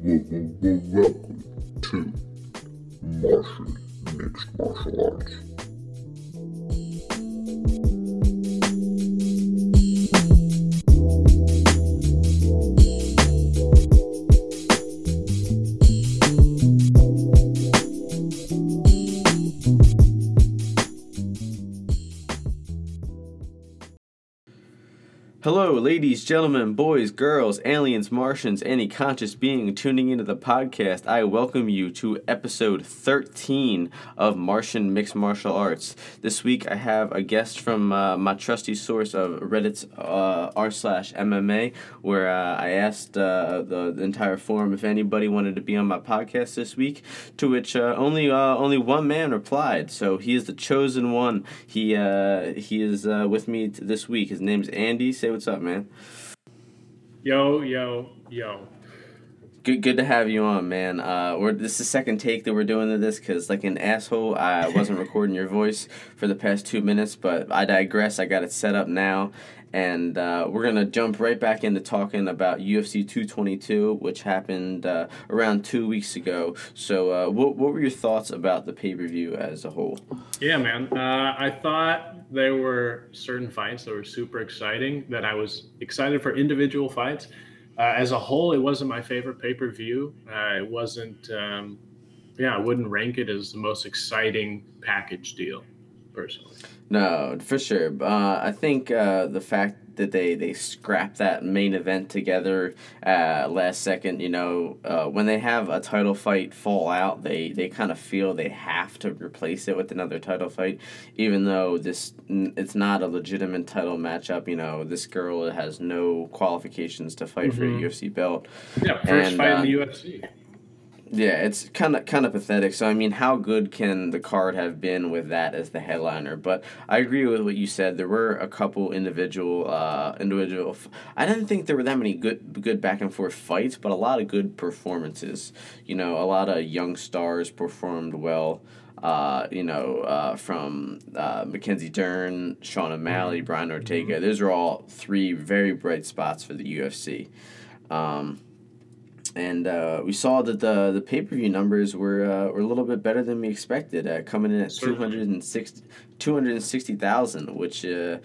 Welcome to Martian Mixed Martial Arts. Hello, ladies, gentlemen, boys, girls, aliens, Martians, any conscious being tuning into the podcast. I welcome you to episode 13 of Martian Mixed Martial Arts. This week I have a guest from uh, my trusty source of Reddit's uh, r slash MMA, where uh, I asked uh, the, the entire forum if anybody wanted to be on my podcast this week, to which uh, only only one man replied. So he is the chosen one. He he is with me this week. His name's Andy. Say what's up, man. Yo, yo, yo. Good, good to have you on, man. Uh, we're this is the second take that we're doing of this because, like an asshole, I wasn't recording your voice for the past two minutes, but I digress. I got it set up now, and uh, we're gonna jump right back into talking about UFC two twenty two, which happened uh, around two weeks ago. So, uh, what what were your thoughts about the pay per view as a whole? Yeah, man. Uh, I thought there were certain fights that were super exciting, that I was excited for individual fights. Uh, as a whole, it wasn't my favorite pay per view. Uh, it wasn't, um, yeah, I wouldn't rank it as the most exciting package deal, personally. No, for sure. Uh, I think uh, the fact that they, they scrapped that main event together uh, last second, you know, uh, when they have a title fight fall out, they, they kind of feel they have to replace it with another title fight, even though this it's not a legitimate title matchup. You know, this girl has no qualifications to fight for a Mhm. UFC belt. Yeah, first And, fight in the UFC. Yeah, it's kind of kind of pathetic. So I mean, how good can the card have been with that as the headliner? But I agree with what you said. There were a couple individual uh individual. F- I didn't think there were that many good good back and forth fights, but a lot of good performances. You know, a lot of young stars performed well. Uh, you know, uh, from uh, Mackenzie Dern, Sean O'Malley, Brian Ortega. Those are all three very bright spots for the UFC. Um, and uh, we saw that the the pay per view numbers were uh, were a little bit better than we expected, uh, coming in at Certainly. 260 260,000, which uh,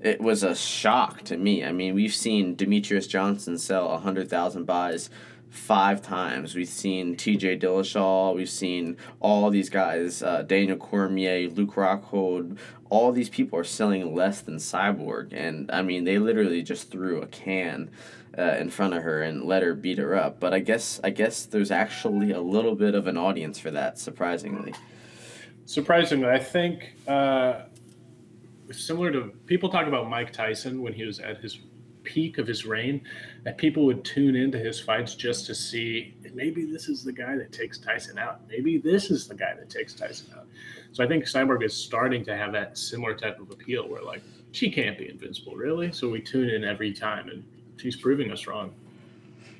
it was a shock to me. I mean, we've seen Demetrious Johnson sell hundred thousand buys five times. We've seen T.J. Dillashaw. We've seen all these guys, uh, Daniel Cormier, Luke Rockhold. All these people are selling less than Cyborg, and I mean, they literally just threw a can uh, in front of her and let her beat her up. But I guess I guess there's actually a little bit of an audience for that, surprisingly. Surprisingly, I think uh, similar to people talk about Mike Tyson when he was at his peak of his reign, that people would tune into his fights just to see maybe this is the guy that takes Tyson out. Maybe this is the guy that takes Tyson out. So I think Cyborg is starting to have that similar type of appeal where like she can't be invincible, really. So we tune in every time, and she's proving us wrong.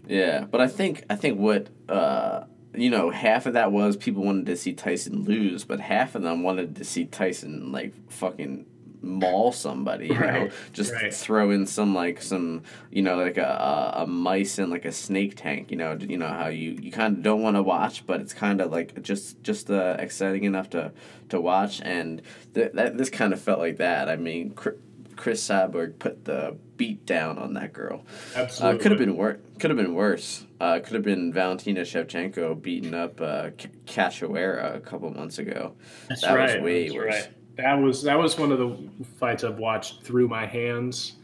Yeah, but I think I think what uh, you know half of that was people wanted to see Tyson lose, but half of them wanted to see Tyson like fucking maul somebody. You know, just right. throw in some like some you know like a, a, a mice in like a snake tank. You know, you know how you, you kind of don't want to watch, but it's kind of like just just uh, exciting enough to to watch, and th- that this kind of felt like that. I mean. Cr- Cris Cyborg put the beat down on that girl. Uh, Absolutely. could have been worse. Could have been worse. Uh, could have been Valentina Shevchenko beating up uh, K- Cachoeira a couple months ago. That's That was way that's worse. right. That was that was one of the fights I've watched through my hands.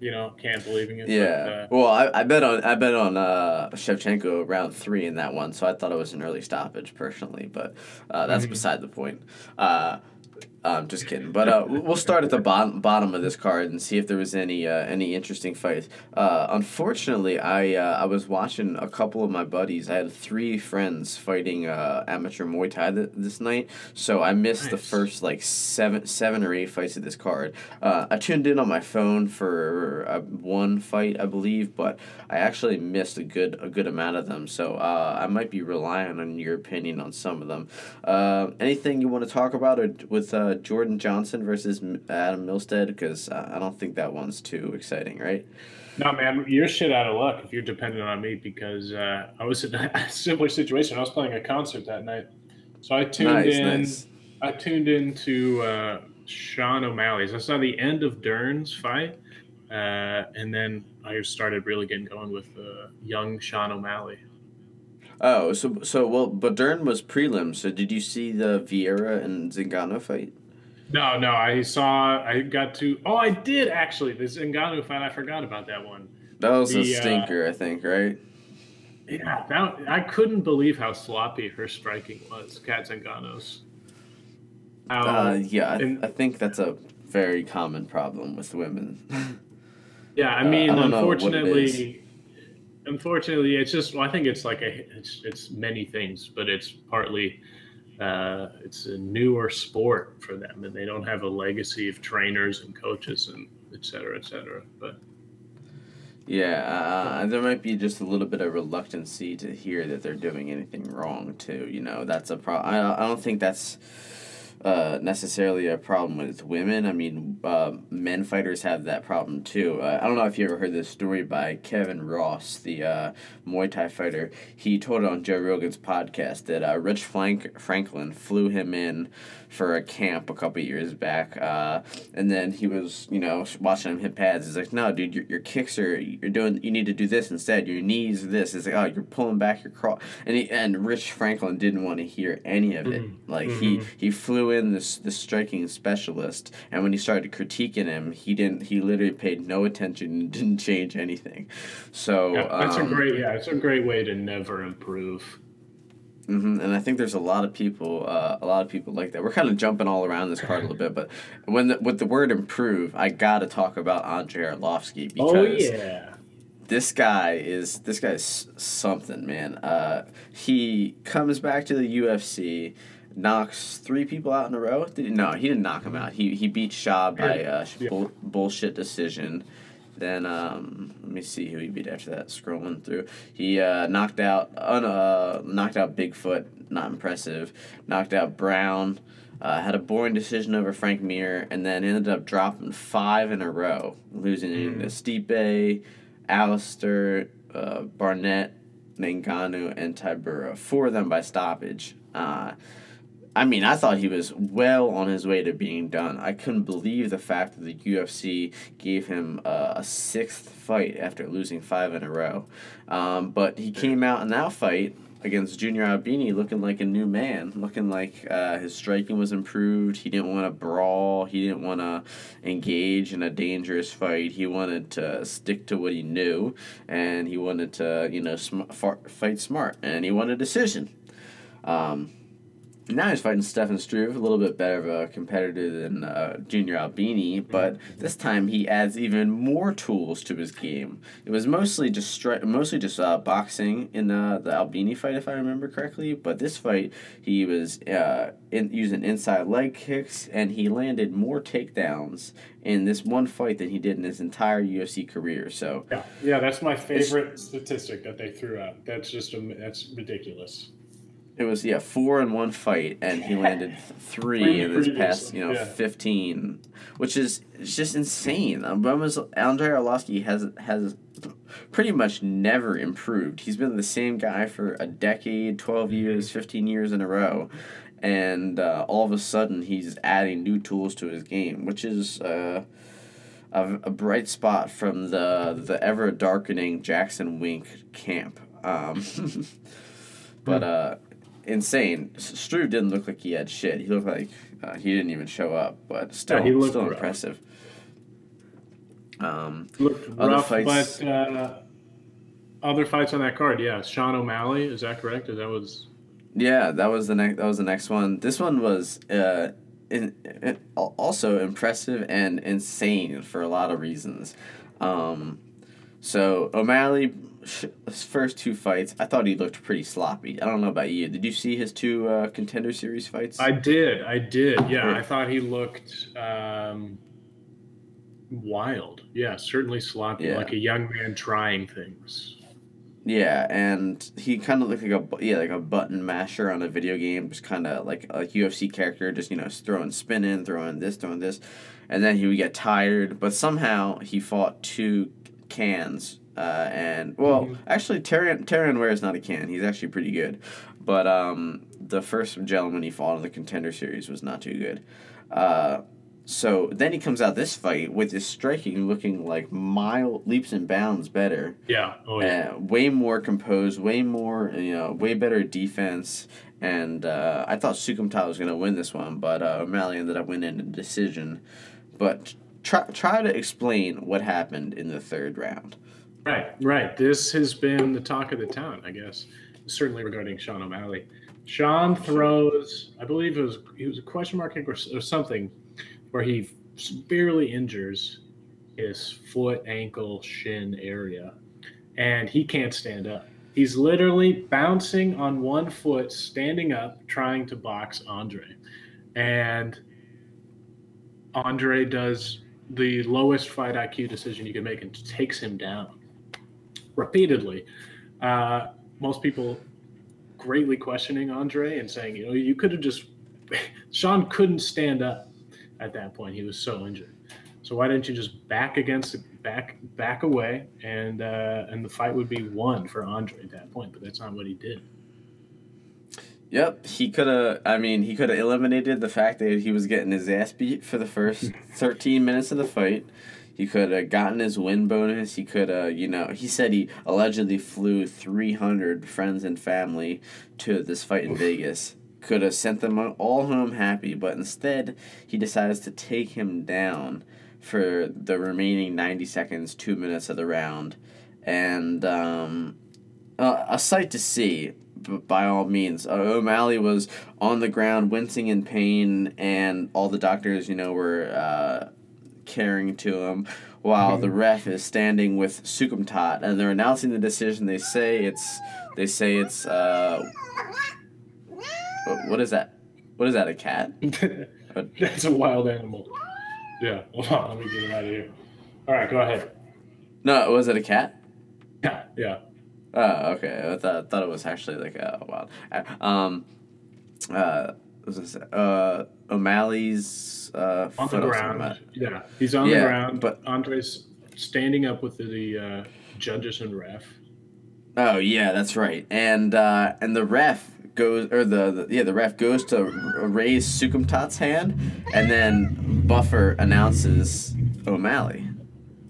You know, can't believing it. Yeah. But, uh, well, I, I bet on I bet on uh, Shevchenko round three in that one, so I thought it was an early stoppage personally, but uh, that's Mhm. beside the point. I'm just kidding, but uh, we'll start at the bottom bottom of this card and see if there was any uh, any interesting fights. Uh, unfortunately, I uh, I was watching a couple of my buddies. I had three friends fighting uh, amateur Muay Thai th- this night, so I missed the first like seven seven or eight fights of this card. Uh, I tuned in on my phone for uh, one fight, I believe, but I actually missed a good a good amount of them. So uh, I might be relying on your opinion on some of them. Uh, anything you want to talk about or with uh, Jordan Johnson versus Adam Milstead? Because uh, I don't think that one's too exciting, right? No, man, you're shit out of luck if you're dependent on me because uh, I was in a similar situation. I was playing a concert that night, so I tuned Nice, in. nice. I tuned into uh, Sean O'Malley's. I saw the end of Dern's fight, uh, and then I started really getting going with uh, young Sean O'Malley. Oh, so so well, but Dern was prelim. So did you see the Vieira and Zingano fight? No, no, I saw. I got to. Oh, I did actually. This Zingano fight. I forgot about that one. That was a The, uh, stinker, I think, right? Yeah, that, I couldn't believe how sloppy her striking was, Cat Zingano's. How, Uh, yeah, I, and- I think that's a very common problem with women. Yeah, I Uh, mean, I don't know what it unfortunately, unfortunately, it's just. Well, I think it's like a. It's it's many things, but it's partly. Uh, it's a newer sport for them, and they don't have a legacy of trainers and coaches and et cetera, et cetera. But yeah, uh, there might be just a little bit of reluctancy to hear that they're doing anything wrong too. You know, that's a problem. I, I don't think that's uh, necessarily a problem with women. I mean, uh, men fighters have that problem too. Uh, I don't know if you ever heard this story by Kevin Ross, the uh, Muay Thai fighter. He told it on Joe Rogan's podcast that uh, Rich Frank- Franklin flew him in for a camp a couple years back, uh, and then he was, you know, watching him hit pads. He's like, "No, dude, your, your kicks are you're doing. You need to do this instead. Your knees this." It's like, "Oh, you're pulling back your cross." And he, and Rich Franklin didn't want to hear any of it. Like he he flew in this this striking specialist, and when he started critiquing him, he didn't. He literally paid no attention and didn't change anything. So yeah, that's um, a great. Yeah, it's a great way to never improve. hmm And I think there's a lot of people, uh, a lot of people like that. We're kind of jumping all around this part a little bit, but when the, with the word improve, I gotta talk about Andrei Arlovsky because Oh yeah. this guy is this guy's something, man. Uh, he comes back to the UFC, knocks three people out in a row. Did he, no, he didn't knock him out. He he beat Schaub by uh, Yeah. bull, bullshit decision. Then um, let me see who he beat after that. Scrolling through, he uh, knocked out un, uh, knocked out Bigfoot. Not impressive. Knocked out Brown. Uh, had a boring decision over Frank Mir, and then ended up dropping five in a row, losing to Stipe, Alistair, uh, Barnett, Ngannou, and Tybura. Four of them by stoppage. Uh, I mean, I thought he was well on his way to being done. I couldn't believe the fact that the UFC gave him uh, a sixth fight after losing five in a row. Um, but he came out in that fight against Junior Albini looking like a new man, looking like uh, his striking was improved. He didn't want to brawl. He didn't want to engage in a dangerous fight. He wanted to stick to what he knew, and he wanted to, you know, sm- fight smart, and he wanted a decision. Um, now he's fighting Stefan Struve, a little bit better of a competitor than uh, Junior Albini, but this time he adds even more tools to his game. It was mostly just stri- mostly just uh, boxing in uh, the Albini fight, if I remember correctly. But this fight, he was uh, in, using inside leg kicks, and he landed more takedowns in this one fight than he did in his entire UFC career. So Yeah, yeah, that's my favorite statistic that they threw out. That's just a, that's ridiculous. It was yeah four in one fight, and he landed three Three in this previous past you know yeah. fifteen, which is it's just insane. Um, Almost Andrei Arlovsky has has pretty much never improved. He's been the same guy for a decade, twelve years, fifteen years in a row, and uh, all of a sudden he's adding new tools to his game, which is. Uh, a, a bright spot from the the ever darkening Jackson Wink camp. Um, but uh, insane. Struve didn't look like he had shit. He looked like uh, he didn't even show up, but still, he looked still rough. impressive. Um, Looked Other rough, fights- but uh, other fights on that card, yeah. Sean O'Malley, is that correct? Is that was yeah, that was the next. That was the next one. This one was uh, in, in, also impressive and insane for a lot of reasons. Um, so O'Malley, his first two fights, I thought he looked pretty sloppy. I don't know about you. Did you see his two uh, contender series fights? I did, I did. Yeah, Yeah. I thought he looked um, wild. Yeah, certainly sloppy, Yeah. like a young man trying things. Yeah, and he kind of looked like a yeah like a button masher on a video game, just kind of like a UFC character, just you know throwing spin in, throwing this, throwing this, and then he would get tired. But somehow he fought two cans. Uh, and well, actually, Terrion Terrion Ware is not a can. He's actually pretty good, but um, the first gentleman he fought in the contender series was not too good. Uh, so then he comes out this fight with his striking looking like mile leaps and bounds better. Yeah. Oh yeah. Uh, way more composed, way more, you know, way better defense. And uh, I thought Soukhamthath was going to win this one, but uh, O'Malley ended up winning a decision. But try, try to explain what happened in the third round. Right, right. This has been the talk of the town, I guess. Certainly regarding Sean O'Malley. Sean throws, I believe it was he was a question mark or, or something, where he severely injures his foot, ankle, shin area, and he can't stand up. He's literally bouncing on one foot, standing up, trying to box Andre, and Andre does the lowest fight IQ decision you can make and takes him down repeatedly. Uh, most people greatly questioning Andre and saying, you know, you could have just. Sean couldn't stand up at that point. He was so injured. So why didn't you just back against back back away and uh, and the fight would be won for Andre at that point? But that's not what he did. Yep, he could have. I mean, he could have eliminated the fact that he was getting his ass beat for the first thirteen minutes of the fight. He could have gotten his win bonus. He could have, you know, he said he allegedly flew three hundred friends and family to this fight in Vegas. Could have sent them all home happy, but instead he decides to take him down for the remaining ninety seconds, two minutes of the round, and um, uh, a sight to see by all means. Uh, O'Malley was on the ground, wincing in pain, and all the doctors, you know, were uh, caring to him, while the ref is standing with Soukhamthath, and they're announcing the decision. They say it's, they say it's, uh, what is that? What is that? A cat? that's a wild animal. Yeah. Hold on. Let me get him out of here. All right. Go ahead. No, was it a cat? Yeah. Yeah. Oh, okay. I thought, thought it was actually like a wild. Um, uh, what was this? Uh, O'Malley's uh, on the ground. Yeah, he's on Yeah, the ground. but- Andre's standing up with the uh, judges and ref. Oh yeah, that's right. And uh, and the ref goes, or the, the yeah, the ref goes to raise Soukhamthath's hand, and then Buffer announces O'Malley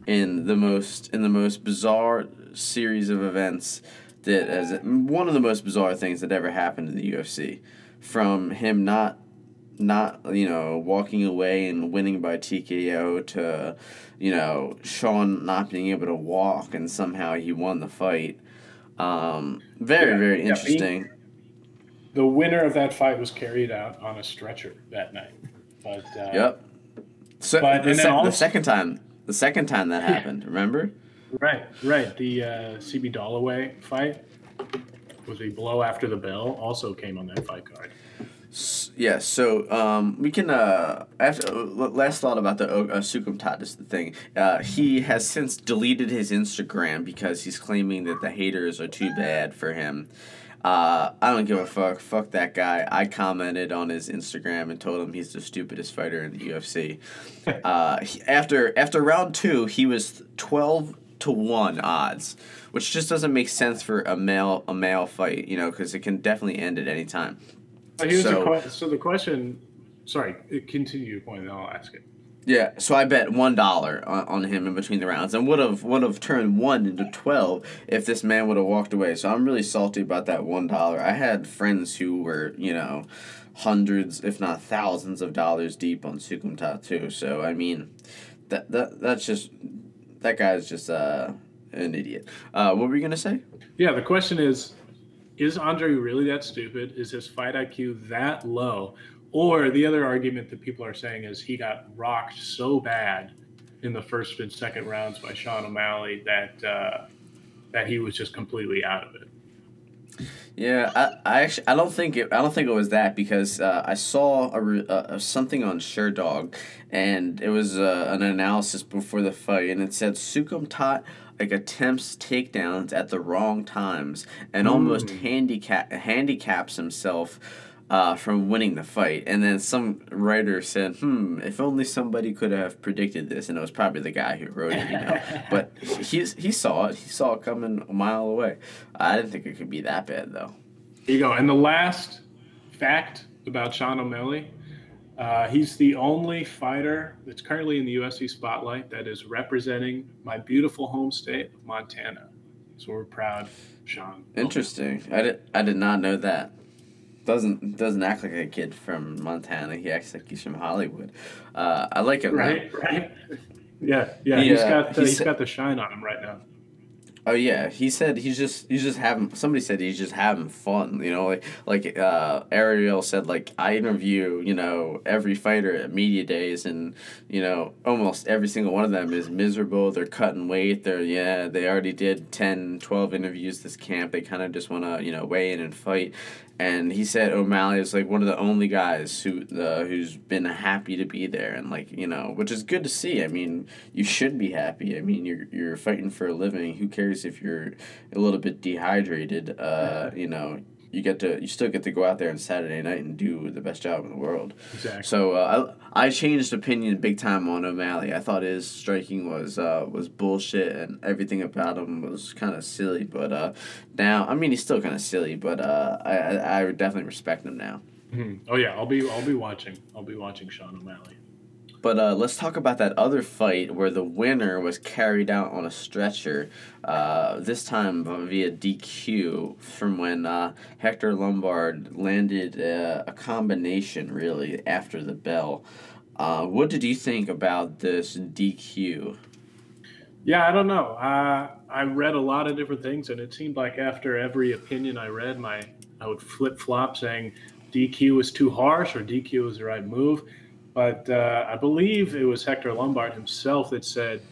in the most in the most bizarre series of events that as one of the most bizarre things that ever happened in the UFC, from him not not you know walking away and winning by TKO to you know Sean not being able to walk and somehow he won the fight. Um, very Yeah, very yeah, interesting. The winner of that fight was carried out on a stretcher that night. But uh, Yep. So But- the, and then the second time, the second time that happened, remember? right, right. The uh, CB Dollaway fight was a blow after the bell. Also came on that fight card. S- Yeah, so um, we can. Uh, after uh, last thought about the uh, Soukhamthath is the thing. Uh, he has since deleted his Instagram because he's claiming that the haters are too bad for him. Uh, I don't give a fuck. Fuck that guy. I commented on his Instagram and told him he's the stupidest fighter in the UFC. Uh, he- after after round two, he was twelve to one odds, which just doesn't make sense for a male a male fight. You know, because it can definitely end at any time. So, here's So- the que- so the question. Sorry, continue your point, and I'll ask it. Yeah, so I bet one dollar on, on him in between the rounds, and would have would have turned one into twelve if this man would have walked away. So I'm really salty about that one dollar. I had friends who were you know hundreds, if not thousands, of dollars deep on Soukhamthath too. So I mean, that that that's just that guy's just uh an idiot. Uh, what were you gonna say? Yeah, the question is is Andre really that stupid? Is his fight IQ that low? Or the other argument that people are saying is he got rocked so bad in the first and second rounds by Sean O'Malley that uh, that he was just completely out of it. Yeah, I, I actually I don't think it I don't think it was that because uh, I saw a, something on Sherdog, and it was uh, an analysis before the fight, and it said Soukhamthath like attempts takedowns at the wrong times and almost handicap handicaps himself. uh, from winning the fight. And then some writer said, "Hmm, if only somebody could have predicted this." And it was probably the guy who wrote it, you know. but he's he saw it. He saw it coming a mile away. I didn't think it could be that bad though. Here you go. And the last fact about Sean O'Malley. Uh, he's the only fighter that's currently in the UFC spotlight that is representing my beautiful home state of Montana. So we're proud, Sean. Interesting. I did. I did not know that. Doesn't doesn't act like a kid from Montana. He acts like he's from Hollywood. Uh, I like him. Right. Right. Yeah. Yeah. He, he's uh, got the, he he's said- got the shine on him right now. Oh yeah, he said he's just he's just having. Somebody said he's just having fun. You know, like like uh, Ariel said, like I interview you know every fighter at media days, and you know almost every single one of them is miserable. They're cutting weight. They're yeah, they already did 10, 12 interviews this camp. They kind of just want to you know weigh in and fight. And he said O'Malley is like one of the only guys who uh, who's been happy to be there, and like you know, which is good to see. I mean, you should be happy. I mean, you're you're fighting for a living. Who cares if you're a little bit dehydrated? Uh, you know, you get to you still get to go out there on Saturday night and do the best job in the world. Exactly. So uh, I I changed opinion big time on O'Malley. I thought his striking was uh, was bullshit and everything about him was kind of silly. But uh, now I mean he's still kind of silly, but uh, I I, would definitely respect him now. Mhm. Oh yeah, I'll be I'll be watching. I'll be watching Sean O'Malley. But uh, let's talk about that other fight where the winner was carried out on a stretcher, uh, this time via DQ from when uh, Hector Lombard landed uh, a combination, really, after the bell. Uh, what did you think about this DQ? Yeah, I don't know. I read a lot of different things, and it seemed like after every opinion I read, my I would flip flop saying DQ was too harsh or DQ was the right move. But uh, I believe it was Hector Lombard himself that said,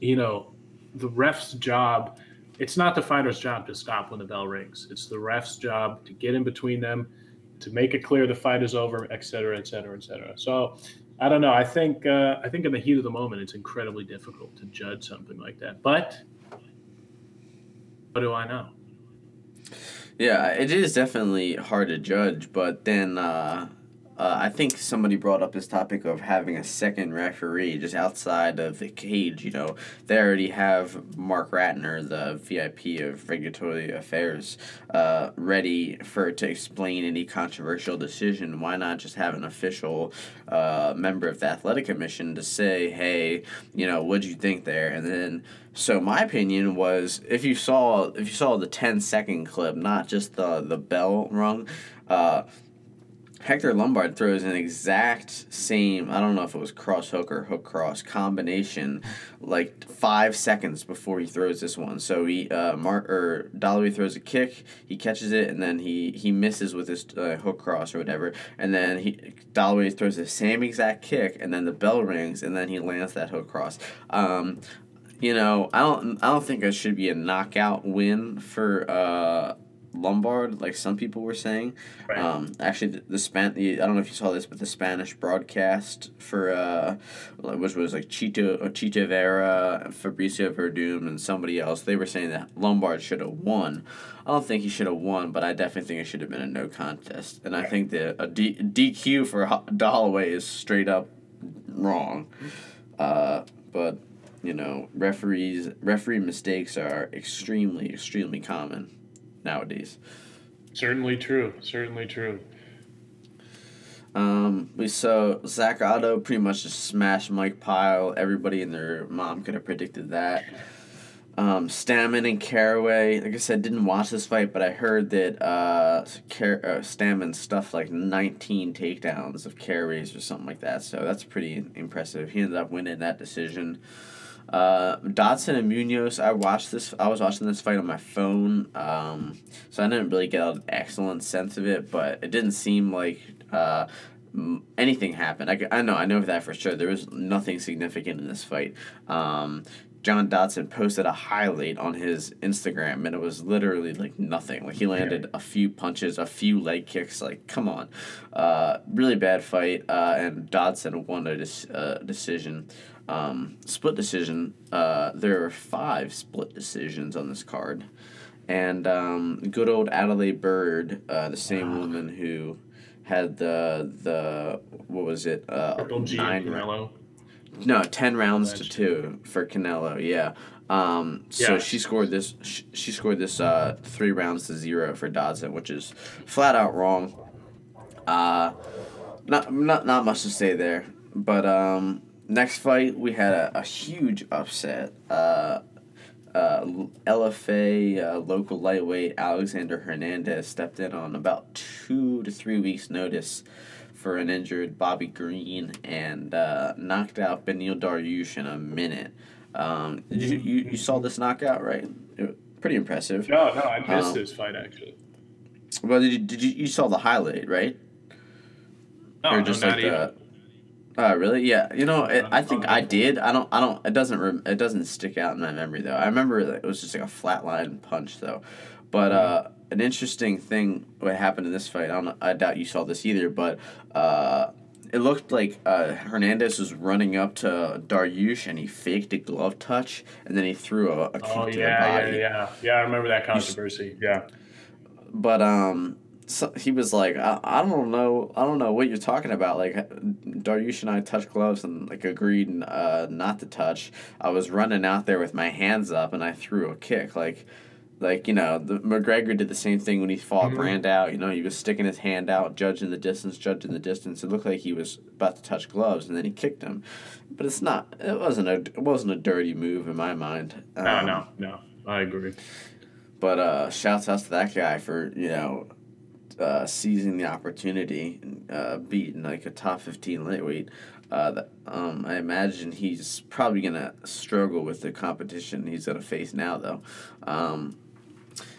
you know, the ref's job. It's not the fighter's job to stop when the bell rings. It's the ref's job to get in between them, to make it clear the fight is over, et cetera, et cetera, et cetera. So I don't know. I think uh, I think in the heat of the moment, it's incredibly difficult to judge something like that. But what do I know? Yeah, it is definitely hard to judge, but then uh, uh, I think somebody brought up this topic of having a second referee just outside of the cage. You know, they already have Marc Ratner, the VIP of Regulatory Affairs, uh, ready for to explain any controversial decision. Why not just have an official uh, member of the athletic commission to say, "Hey, you know, what'd you think there?" And then so my opinion was if you saw if you saw the 10 second clip, not just the the bell rung, uh, Hector Lombard throws an exact same I don't know if it was cross hook or hook cross combination, like five seconds before he throws this one. So he uh Mark or Dollaway throws a kick, he catches it, and then he he misses with his uh, hook cross or whatever, and then he Dollaway throws the same exact kick, and then the bell rings, and then he lands that hook cross. Um, you know, I don't I don't think it should be a knockout win for uh, Lombard like some people were saying. Right. Um, actually, the, the span the, I don't know if you saw this, but the Spanish broadcast for uh, which was like Chito Chito Vera, Fabricio Werdum, and somebody else. They were saying that Lombard should have won. I don't think he should have won, but I definitely think it should have been a no contest. And I think that a D, DQ for Ho- Holloway is straight up wrong. Uh, but you know, referees referee mistakes are extremely extremely common nowadays. Certainly true. Certainly true. Um, we saw Zak Ottow pretty much just smash Mike Pyle. Everybody and their mom could have predicted that. Um, Stamann and Caraway, like I said, didn't watch this fight, but I heard that uh, Car- uh, Stamann stuffed like 19 takedowns of Caraway's or something like that. So that's pretty impressive. He ended up winning that decision. Uh, Dodson and Munhoz, I watched this. I was watching this fight on my phone, um, so I didn't really get an excellent sense of it. But it didn't seem like uh, anything happened. I, I know I know that for sure. There was nothing significant in this fight. Um, John Dodson posted a highlight on his Instagram, and it was literally like nothing. Like he landed a few punches, a few leg kicks. Like, come on, uh, really bad fight. Uh, and Dodson won a dis- uh, decision, um, split decision. Uh, there are five split decisions on this card, and um, good old Adelaide Byrd, uh, the same Ah. woman who had the the what was it uh, Triple G nine Canelo. no ten rounds to two for Canelo. Yeah. Um, so Yeah. she scored this. She, she scored this uh, three rounds to zero for Dodson, which is flat out wrong. Uh, not not not much to say there. But um, next fight we had a, a huge upset. Uh, uh, LFA uh, local lightweight Alexander Hernandez stepped in on about two to three weeks' notice for an injured Bobby Green and uh, knocked out Beneil Dariush in a minute. Um, you, you you saw this knockout right? It, pretty impressive. No, no, I missed Um, this fight actually. Well, did you, did you you saw the highlight right? No, or no, just not like even. Oh really? Yeah. You know, it, I think I did. I don't. I don't. It doesn't. Rem, it doesn't stick out in my memory though. I remember that it was just like a flat line punch though, but uh, an interesting thing what happened in this fight. I don't. I doubt you saw this either, but uh, it looked like uh, Hernandez was running up to Dariush and he faked a glove touch and then he threw a, a kick Oh to the yeah, body. yeah, yeah, yeah. I remember that controversy. Yeah. but um so he was like I, I don't know i don't know what you're talking about. Like dariush and i touched gloves and like agreed uh, not to touch. I was running out there with my hands up and i threw a kick. Like like you know the mcgregor did the same thing when he fought Mhm. brand out you know he was sticking his hand out judging the distance judging the distance. It looked like he was about to touch gloves and then he kicked him. But it's not it wasn't a it wasn't a dirty move in my mind. No, Um, no, no. I agree. but uh, shouts out to that guy for you know uh, seizing the opportunity, and, uh, beating like a top fifteen lightweight. Uh, that, um, I imagine he's probably gonna struggle with the competition he's gonna face now, though. Um,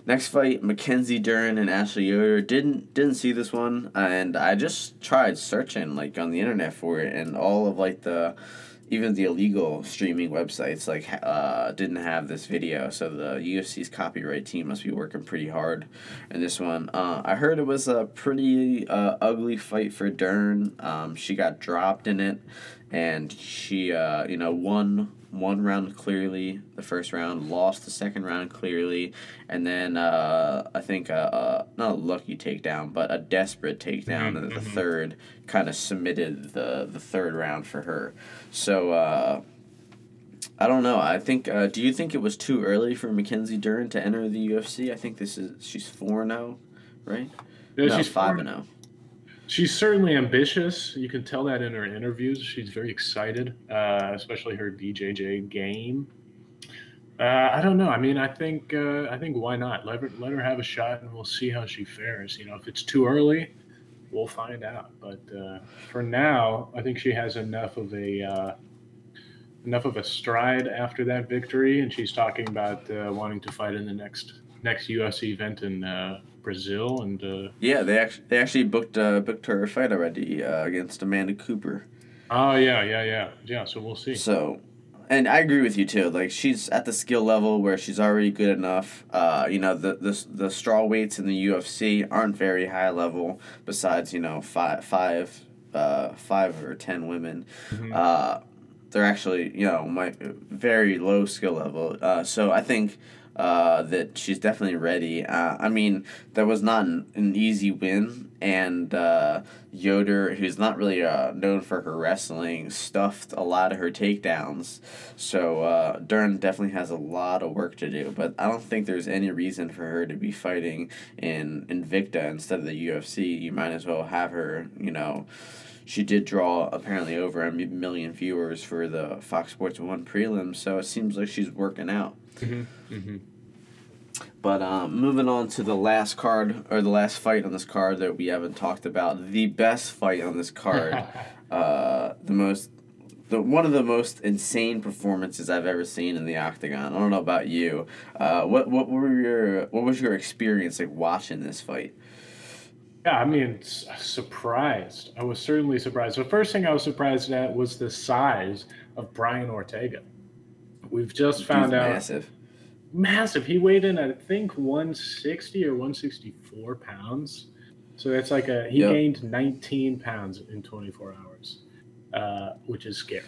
next fight, Mackenzie Dern and Ashley Yoder. Didn't didn't see this one, and I just tried searching like on the internet for it, and all of like the even the illegal streaming websites like uh, didn't have this video. So the ufc's copyright team must be working pretty hard in this one. Uh, i heard it was a pretty uh, ugly fight for dern. Um, she got dropped in it and she uh, you know won one round clearly the first round lost the second round clearly and then uh, i think uh, uh, not a lucky takedown but a desperate takedown Mhm, in the mhm. third kind of submitted the, the third round for her so uh, I don't know. I think. Uh, do you think it was too early for Mackenzie Dern to enter the UFC? I think this is she's four now, right? Yeah, no, she's five zero. She's certainly ambitious. You can tell that in her interviews. She's very excited, uh, especially her BJJ game. Uh, I don't know. I mean, I think uh, I think why not let her let her have a shot, and we'll see how she fares. You know, if it's too early, we'll find out. But uh, for now, I think she has enough of a uh, enough of a stride after that victory, and she's talking about uh, wanting to fight in the next next UFC event in Brazil, and uh, Yeah, they actually they actually booked uh, booked her a fight already uh, against Amanda Cooper. oh yeah, yeah, yeah, yeah. So we'll see. So, and I agree with you too. Like she's at the skill level where she's already good enough. Uh, you know the the the straw weights in the UFC aren't very high level. Besides, you know five five uh, five or ten women. Mhm. Uh, they're actually you know my very low skill level. Uh, so I think. Uh, that she's definitely ready. Uh, I mean, that was not an, an easy win, and uh, Yoder, who's not really uh, known for her wrestling, stuffed a lot of her takedowns. So uh, Dern definitely has a lot of work to do, but I don't think there's any reason for her to be fighting in Invicta instead of the UFC. You might as well have her, you know. She did draw apparently over a million viewers for the Fox Sports One prelim, so it seems like she's working out. Mhm, mhm. But um, moving on to the last card or the last fight on this card that we haven't talked about, the best fight on this card, uh, the most, the one of the most insane performances I've ever seen in the octagon. I don't know about you. Uh, what what were your what was your experience like watching this fight? Yeah, I mean, s- surprised. I was certainly surprised. The first thing I was surprised at was the size of Brian Ortega. We've just found Dude's out massive. massive. He weighed in, I think, 160 or 164 pounds. So that's like a he Yep. gained 19 pounds in 24 hours, uh, which is scary.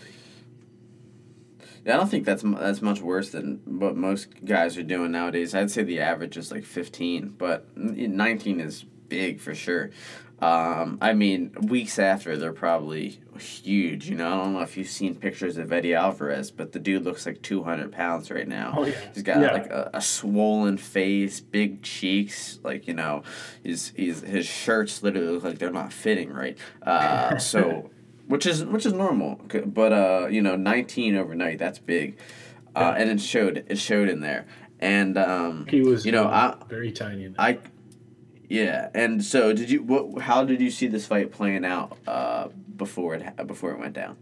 Yeah, I don't think that's that's much worse than what most guys are doing nowadays. I'd say the average is like fifteen, but nineteen is big for sure. Um, I mean, weeks after they're probably huge. You know, I don't know if you've seen pictures of Eddie Alvarez, but the dude looks like two hundred pounds right now. Oh, yeah. He's got Yeah. like a, a swollen face, big cheeks. Like you know, his his his shirts literally look like they're not fitting right. Uh, so, which is which is normal. But uh, you know, nineteen overnight, that's big, uh, and it showed it showed in there. And um, He was, you know, I very tiny. In. I, yeah. And so, did you? What? How did you see this fight playing out uh, before it before it went down?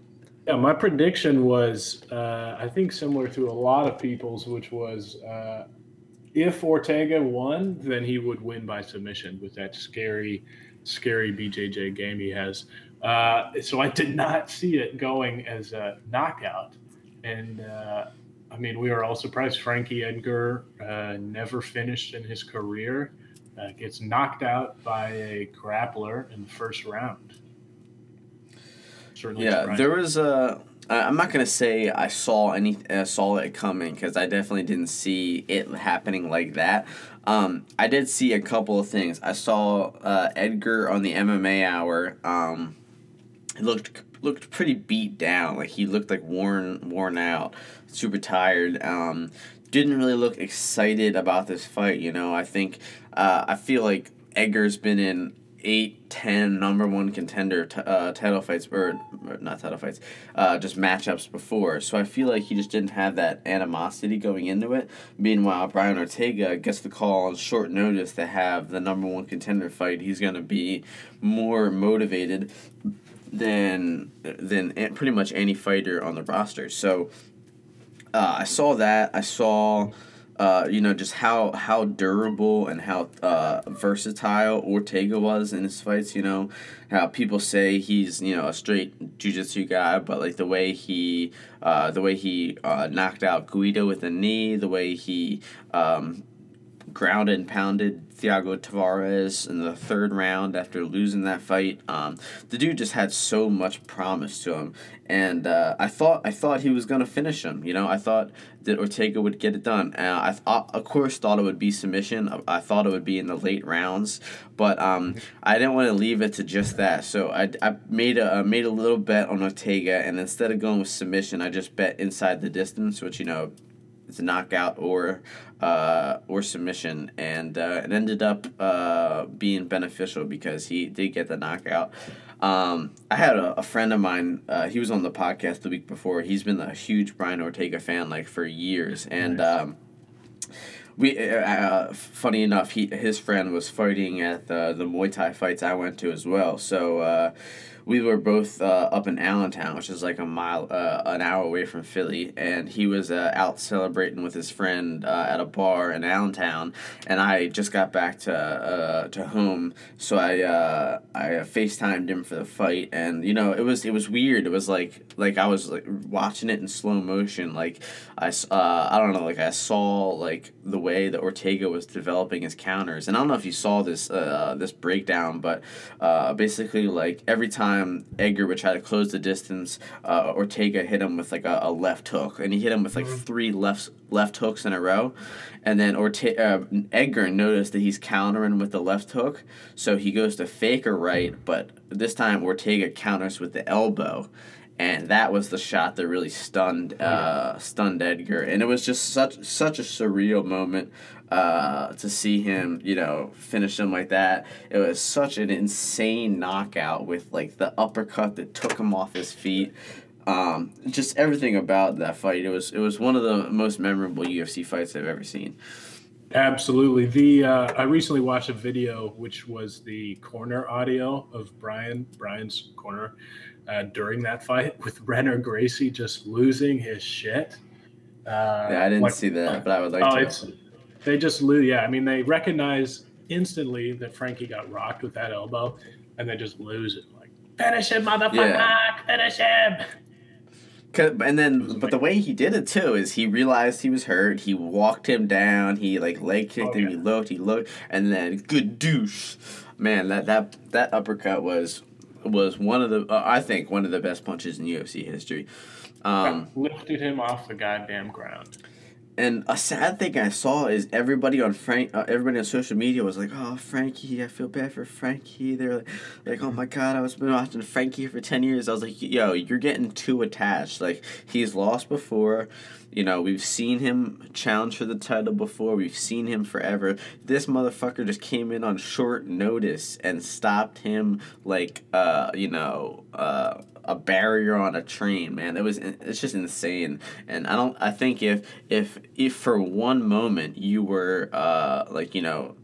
Yeah, my prediction was, uh, I think, similar to a lot of people's, which was uh, if Ortega won, then he would win by submission with that scary, scary BJJ game he has. Uh, so I did not see it going as a knockout. And uh, I mean, we were all surprised. Frankie Edgar uh, never finished in his career, uh, gets knocked out by a grappler in the first round. Certainly Yeah, surprising. there was a. I'm not gonna say I saw any uh, saw it coming because I definitely didn't see it happening like that. Um, I did see a couple of things. I saw uh, Edgar on the MMA hour. Um, he looked looked pretty beat down. Like he looked like worn worn out, super tired. Um, didn't really look excited about this fight. You know, I think uh, I feel like Edgar's been in eight, ten number one contender t- uh, title fights or, or not title fights, uh, just matchups before. So I feel like he just didn't have that animosity going into it. Meanwhile, Brian Ortega gets the call on short notice to have the number one contender fight. He's gonna be more motivated than than pretty much any fighter on the roster. So uh, I saw that. I saw, uh, you know, just how how durable and how uh, versatile Ortega was in his fights. You know, how people say he's you know a straight jujitsu guy, but like the way he uh, the way he uh, knocked out Guida with a knee, the way he um, grounded and pounded Thiago Tavares in the third round after losing that fight. Um, the dude just had so much promise to him, and uh, I thought I thought he was gonna finish him. You know, I thought that Ortega would get it done. Uh, I th- of course thought it would be submission. I, I thought it would be in the late rounds, but um, I didn't want to leave it to just that. So I, I made a I made a little bet on Ortega, and instead of going with submission, I just bet inside the distance, which you know it's a knockout or uh, or submission, and uh, it ended up uh, being beneficial because he did get the knockout. Um, I had a, a friend of mine. Uh, he was on the podcast the week before. He's been a huge Brian Ortega fan like for years, and. Um, we uh, uh, funny enough, he his friend was fighting at the the Muay Thai fights I went to as well. So uh, we were both uh, up in Allentown, which is like a mile, uh, an hour away from Philly, and he was uh, out celebrating with his friend uh, at a bar in Allentown, and I just got back to uh, to home, so I uh, I Facetimed him for the fight, and you know it was it was weird. It was like like I was like watching it in slow motion, like I I don't know, like I saw like the way that Ortega was developing his counters, and I don't know if you saw this this breakdown, but basically like every time Edgar would try to close the distance, uh, Ortega hit him with like a, a left hook, and he hit him with like three left left hooks in a row, and then Orte- uh, Edgar noticed that he's countering with the left hook, so he goes to fake a right, but this time Ortega counters with the elbow. And that was the shot that really stunned uh, stunned Edgar, and it was just such such a surreal moment uh, to see him, you know, finish him like that. It was such an insane knockout with like the uppercut that took him off his feet. Um, just everything about that fight. It was it was one of the most memorable UFC fights I've ever seen. Absolutely. The uh, I recently watched a video which was the corner audio of Brian Brian's corner uh, during that fight with Rener Gracie just losing his shit. Uh, Yeah, I didn't like- see that, but I would like oh, to. it's they just lose. Yeah, I mean they recognize instantly that Frankie got rocked with that elbow, and they just lose it. Like finish him, motherfucker! Yeah. Finish him! And then, but the way he did it too is he realized he was hurt. He walked him down. He like leg kicked Oh, him. yeah. He looked. He looked, and then good douche. Man, that that that uppercut was was one of the uh, I think one of the best punches in UFC history. Um, lifted him off the goddamn ground. And a sad thing I saw is everybody on Frank, uh, everybody on social media was like, "Oh, Frankie, I feel bad for Frankie." They're like, like, "Oh my God, I was been watching Frankie for ten years." I was like, "Yo, you're getting too attached. Like he's lost before. You know, we've seen him challenge for the title before. We've seen him forever. This motherfucker just came in on short notice and stopped him like, uh, you know, uh." a barrier on a train, man. It was it's just insane. And I don't I think if if if for one moment you were uh like, you know,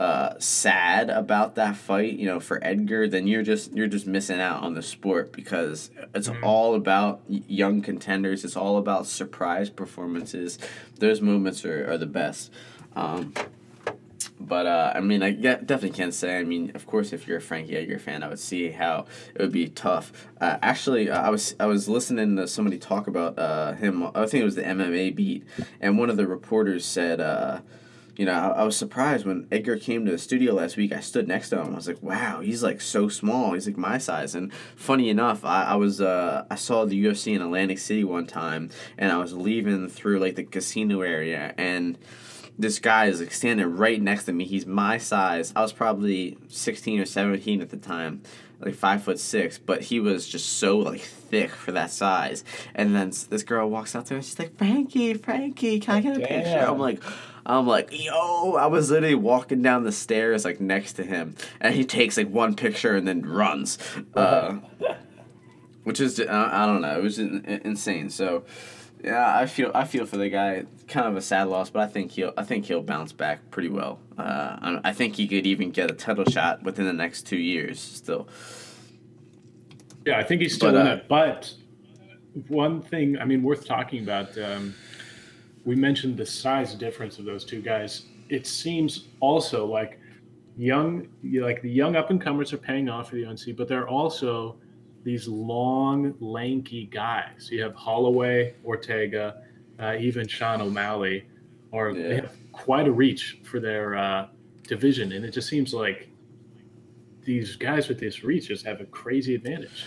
uh, sad about that fight, you know, for Edgar, then you're just you're just missing out on the sport because it's Mhm. all about young contenders. It's all about surprise performances. Those moments are, are the best. Um, but uh, I mean, I get, definitely can't say. I mean, of course, if you're a Frankie Edgar fan, I would see how it would be tough. Uh, actually, I was I was listening to somebody talk about uh, him. I think it was the MMA beat, and one of the reporters said. You know, I, I was surprised when Edgar came to the studio last week. I stood next to him. I was like, "Wow, he's like so small. He's like my size." And funny enough, I, I was uh, I saw the UFC in Atlantic City one time, and I was leaving through like the casino area, and this guy is like standing right next to me. He's my size. I was probably sixteen or seventeen at the time, like five foot six, but he was just so like thick for that size. And then this girl walks out to him. She's like, "Frankie, Frankie, can I get a picture?" I'm like. I'm like, yo, I was literally walking down the stairs like next to him, and he takes like one picture and then runs, uh, which is I, I don't know, it was in, in- insane. So, yeah, I feel I feel for the guy. Kind of a sad loss, but I think he'll I think he'll bounce back pretty well. Uh, I, I think he could even get a title shot within the next two years. Still, Yeah, I think he's still But, in uh, it. But one thing, I mean, worth talking about. Um, we mentioned the size difference of those two guys. It seems also like young, like the young up and comers are paying off for the UFC, but they're also these long, lanky guys. You have Holloway, Ortega, uh, even Sean O'Malley, or they have quite a reach for their uh, division, and it just seems like these guys with this reach just have a crazy advantage.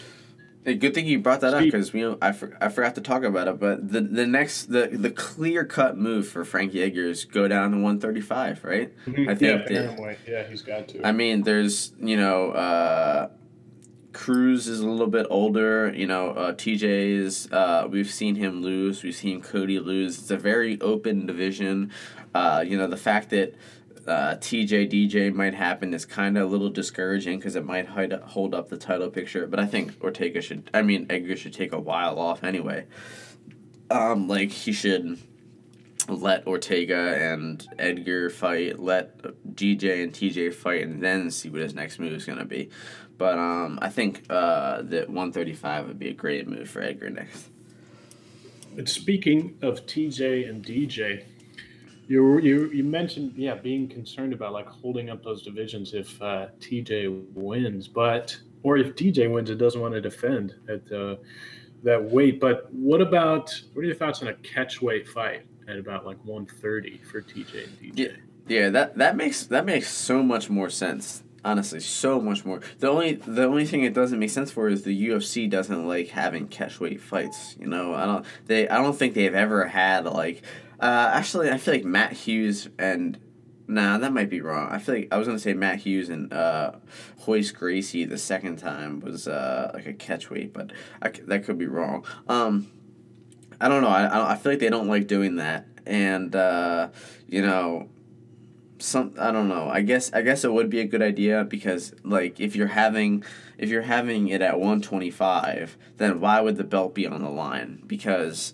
Hey, good thing you brought that up because you know I, for, I forgot to talk about it. But the the next the the clear cut move for Frankie Edgar is go down to one thirty five, right? I think yeah, that- apparently. yeah, he's got to. I mean, there's you know, uh, Cruz is a little bit older. You know, uh, TJ is. Uh, we've seen him lose. We've seen Cody lose. It's a very open division. Uh, you know, the fact that. Uh, TJ DJ might happen is kind of a little discouraging because it might hide, hold up the title picture. But I think Ortega should. I mean, Edgar should take a while off anyway. Um, like he should let Ortega and Edgar fight, let DJ and TJ fight, and then see what his next move is gonna be. But um, I think uh, that one thirty five would be a great move for Edgar next. But speaking of TJ and DJ, you you you mentioned yeah being concerned about like holding up those divisions if uh, TJ wins, but or if DJ wins, it doesn't want to defend at uh, that weight. But what about what are your thoughts on a catch weight fight at about like one thirty for TJ and DJ? Yeah. Yeah, that that makes that makes so much more sense. Honestly, so much more. The only the only thing it doesn't make sense for is the UFC doesn't like having catchweight fights. You know, I don't they I don't think they've ever had like. Uh, actually, I feel like Matt Hughes and nah, that might be wrong. I feel like I was gonna say Matt Hughes and uh, Royce Gracie the second time was uh, like a catchweight, but I that could be wrong. Um, I don't know. I, I feel like they don't like doing that, and uh, you know some I don't know. I guess I guess it would be a good idea because like if you're having if you're having it at 125, then why would the belt be on the line? Because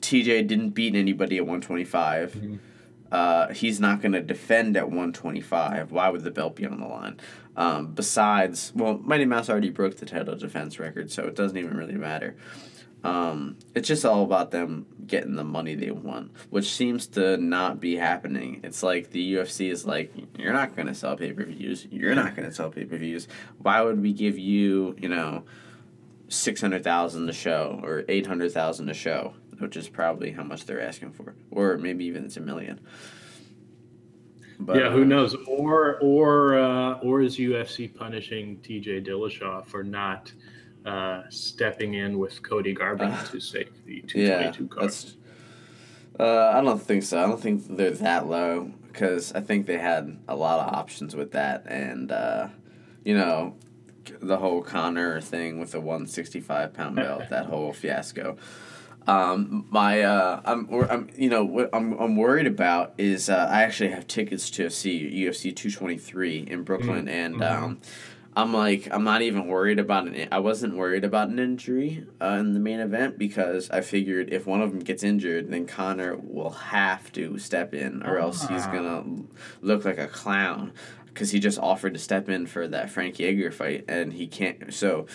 TJ didn't beat anybody at 125. Mhm. Uh, he's not going to defend at 125. Why would the belt be on the line? Um, besides, well, Mighty Mouse already broke the title defense record, so it doesn't even really matter. Um, it's just all about them getting the money they want, which seems to not be happening. It's like the UFC is like, you're not going to sell pay per views. You're not going to sell pay per views. Why would we give you, you know, six hundred thousand a show or eight hundred thousand a show, which is probably how much they're asking for, or maybe even it's a million. But, yeah, who uh, knows? Or or uh, or is UFC punishing TJ Dillashaw for not uh, stepping in with Cody Garbrandt Uh, to save the Yeah, 222 card. that's. Uh, I don't think so. I don't think they're that low because I think they had a lot of options with that, and uh, you know, the whole Conor thing with the one sixty five pound belt, that whole fiasco. Um, my uh, I'm, I'm you know what I'm I'm worried about is uh, I actually have tickets to see UFC two twenty three in Brooklyn, and Mhm. um, I'm like I'm not even worried about an I wasn't worried about an injury uh, in the main event because I figured if one of them gets injured, then Conor will have to step in, or else he's Ah. gonna look like a clown because he just offered to step in for that Frankie Edgar fight, and he can't. So,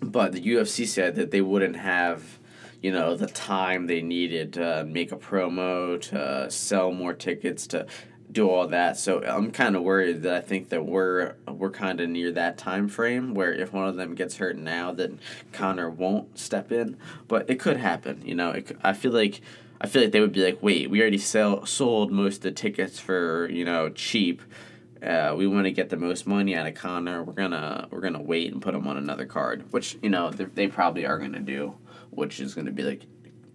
but the UFC said that they wouldn't have, you know, the time they needed to make a promo, to sell more tickets, to do all that. So I'm kind of worried that I think that we're we're kind of near that time frame where if one of them gets hurt now, then Conor won't step in. But it could happen, you know. It, I feel like. I feel like they would be like, wait, we already sell sold most of the tickets for you know cheap. Uh, we want to get the most money out of Conor. We're gonna we're gonna wait and put him on another card, which you know they, probably are gonna do, which is gonna be like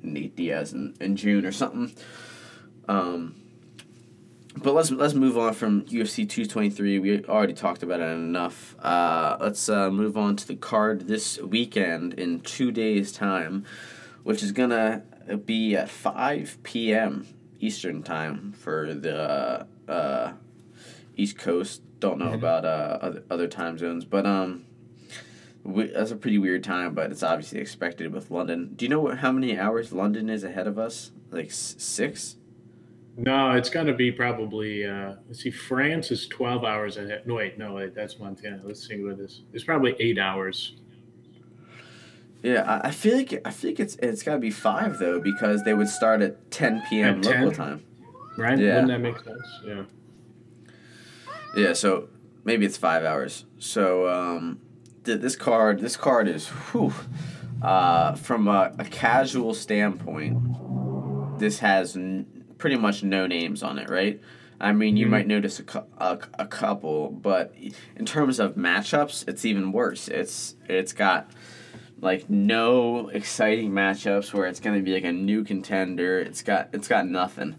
Nate Diaz in, in June or something. Um, but let's let's move on from UFC two twenty three. We already talked about it enough. Uh, let's uh, move on to the card this weekend in two days' time, which is gonna be at five p.m. Eastern time for the uh, East Coast. Don't know Mhm. about uh, other other time zones, but um. We, that's a pretty weird time, but it's obviously expected with London. Do you know what, how many hours London is ahead of us? Like s- six? No, it's going to be probably. Uh, let's see, France is 12 hours ahead. No, wait, no, wait, that's Montana. Let's see what this. It's probably eight hours. Yeah, I, I feel like I feel like it's it's got to be five though because they would start at ten p.m. At local 10? time. Right? Yeah. Wouldn't that make sense? Yeah. Yeah, so maybe it's five hours. So um, this card this card is whew, uh, from a, a casual standpoint. This has n- pretty much no names on it, right? I mean, you Mhm. might notice a, a, a couple, but in terms of matchups, it's even worse. It's it's got like no exciting matchups where it's gonna be like a new contender. It's got it's got nothing.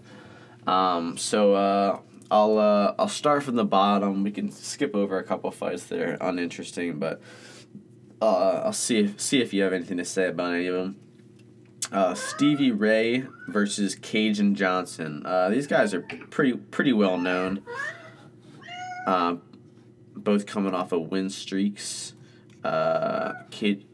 Um, so uh, I'll uh, I'll start from the bottom. We can skip over a couple fights that are uninteresting, but uh, I'll see if see if you have anything to say about any of them. Uh, Stevie Ray versus Kajan Johnson. Uh, these guys are pretty pretty well known. Uh, both coming off of win streaks. Uh, Ca-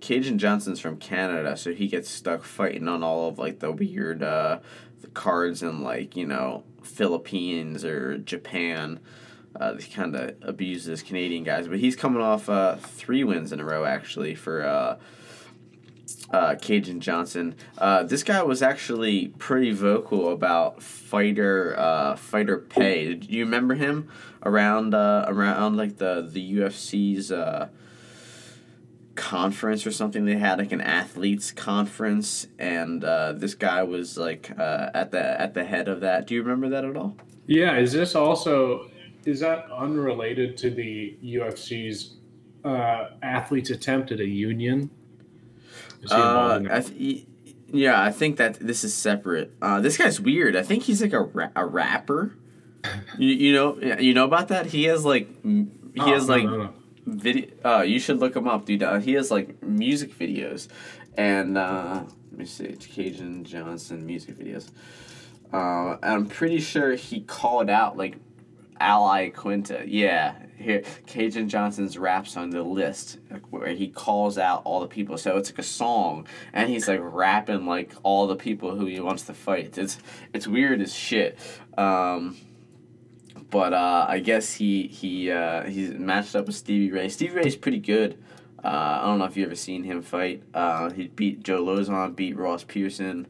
Kajan Johnson's from Canada, so he gets stuck fighting on all of like the weird uh, the cards and like you know Philippines or Japan. Uh, he kind of abuses Canadian guys, but he's coming off uh, three wins in a row actually for uh, uh, Kajan Johnson. Uh, this guy was actually pretty vocal about fighter uh, fighter pay. Do you remember him around uh, around like the the UFC's uh, conference or something? They had like an athletes conference, and uh, this guy was like uh, at the at the head of that. Do you remember that at all? Yeah. Is this also is that unrelated to the UFC's uh, athletes' attempt at a union? Is he Uh, I th- yeah, I think that this is separate. Uh, this guy's weird. I think he's like a, ra- a rapper. you, you know you know about that? He has like he Oh, has no, like no, no. Video. Uh, you should look him up, dude. Uh, he has like music videos, and uh, let me see, Kajan Johnson music videos. Uh, I'm pretty sure he called out like Al Iaquinta. Yeah, here Kajan Johnson's raps on the list where he calls out all the people. So it's like a song, and he's like rapping like all the people who he wants to fight. It's it's weird as shit. Um, but uh, I guess he he uh, he's matched up with Stevie Ray. Stevie Ray's pretty good. Uh, I don't know if you ever seen him fight. Uh, he beat Joe Lauzon, beat Ross Pearson.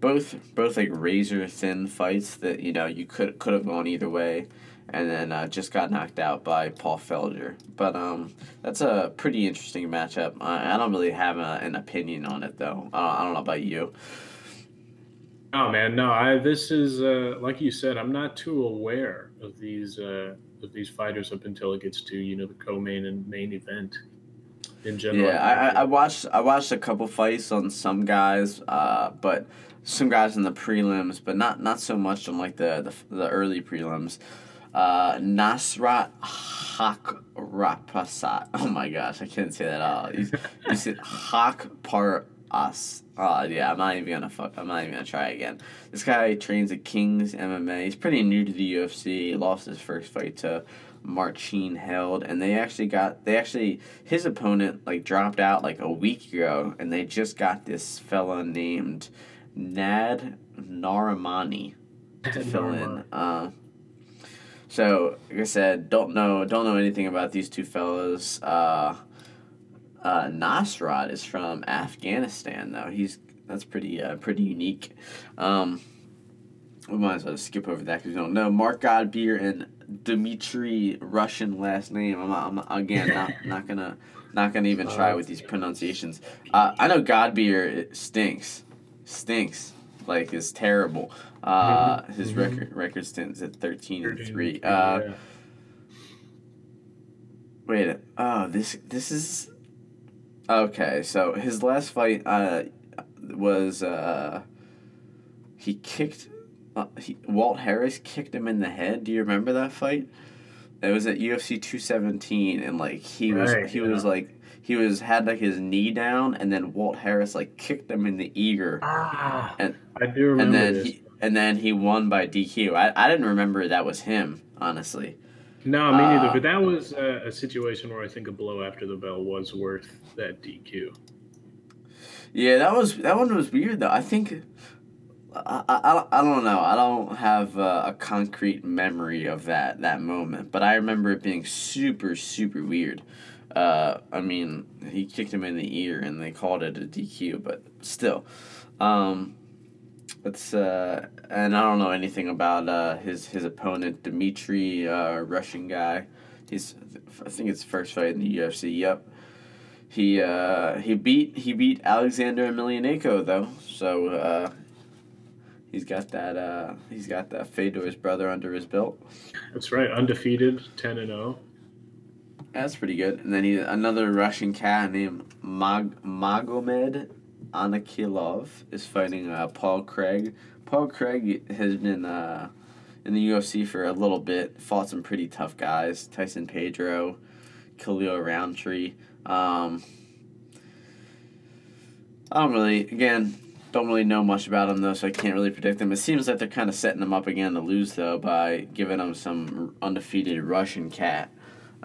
Both both like razor thin fights that you know you could could have gone either way, and then uh, just got knocked out by Paul Felder. But um, that's a pretty interesting matchup. I, I don't really have a, an opinion on it though. Uh, I don't know about you. Oh man, no. I this is uh, like you said. I'm not too aware of these uh, of these fighters up until it gets to you know the co-main and main event. in general. Yeah, I, I, watched I watched a couple fights on some guys, uh, but some guys in the prelims, but not not so much on like the the, the early prelims. Uh, Nasrat Hakrapasat. Oh my gosh, I can't say that out. You, you said Hakpar us. Uh, yeah, I'm not even gonna fuck. I'm not even gonna try again. This guy trains at King's MMA. He's pretty new to the UFC. He lost his first fight to Marcin Held, and they actually got they actually his opponent like dropped out like a week ago, and they just got this fella named Nad Narimani to fill in. Uh, so like I said, don't know don't know anything about these two fellas. Uh, uh, Nasrat is from Afghanistan though. He's that's pretty uh, pretty unique. Um, we might as well skip over that because we don't know. Mark Godbeer and Dmitry Russian last name. I'm, I'm again not not gonna not gonna even try with these pronunciations. Uh, I know Godbeer stinks, stinks like is terrible. Uh, his record record stands at thirteen and three. Uh, yeah. wait, oh this this is okay. So his last fight uh was uh he kicked uh, he, Walt Harris kicked him in the head. Do you remember that fight? It was at UFC two seventeen, and like he was Right, he was like he was had like his knee down, and then Walt Harris like kicked him in the ear, Ah, and I do remember and then this. he and then he won by DQ. I, I didn't remember that was him honestly. No, me neither. Uh, But that was a, a situation where I think a blow after the bell was worth that DQ. Yeah, that was that one was weird though. I think I, I, I don't know. I don't have uh, a concrete memory of that that moment, but I remember it being super super weird. Uh, I mean, he kicked him in the ear and they called it a DQ, but still, um, it's uh, and I don't know anything about uh, his his opponent Dmitry, uh, Russian guy. He's I think it's first fight in the UFC. Yep. He uh, he beat he beat Alexander Emelianenko though, so uh, he's got that uh, he's got that Fedor's brother under his belt. That's right, undefeated, ten and oh. zero. That's pretty good. And then he another Russian cat named Mag- Magomed Anakilov is fighting uh, Paul Craig. Paul Craig has been uh, in the UFC for a little bit. Fought some pretty tough guys: Tyson Pedro, Khalil Rountree. Um, I don't really, again, don't really know much about him though, so I can't really predict him. It seems like they're kind of setting him up again to lose though by giving him some undefeated Russian cat.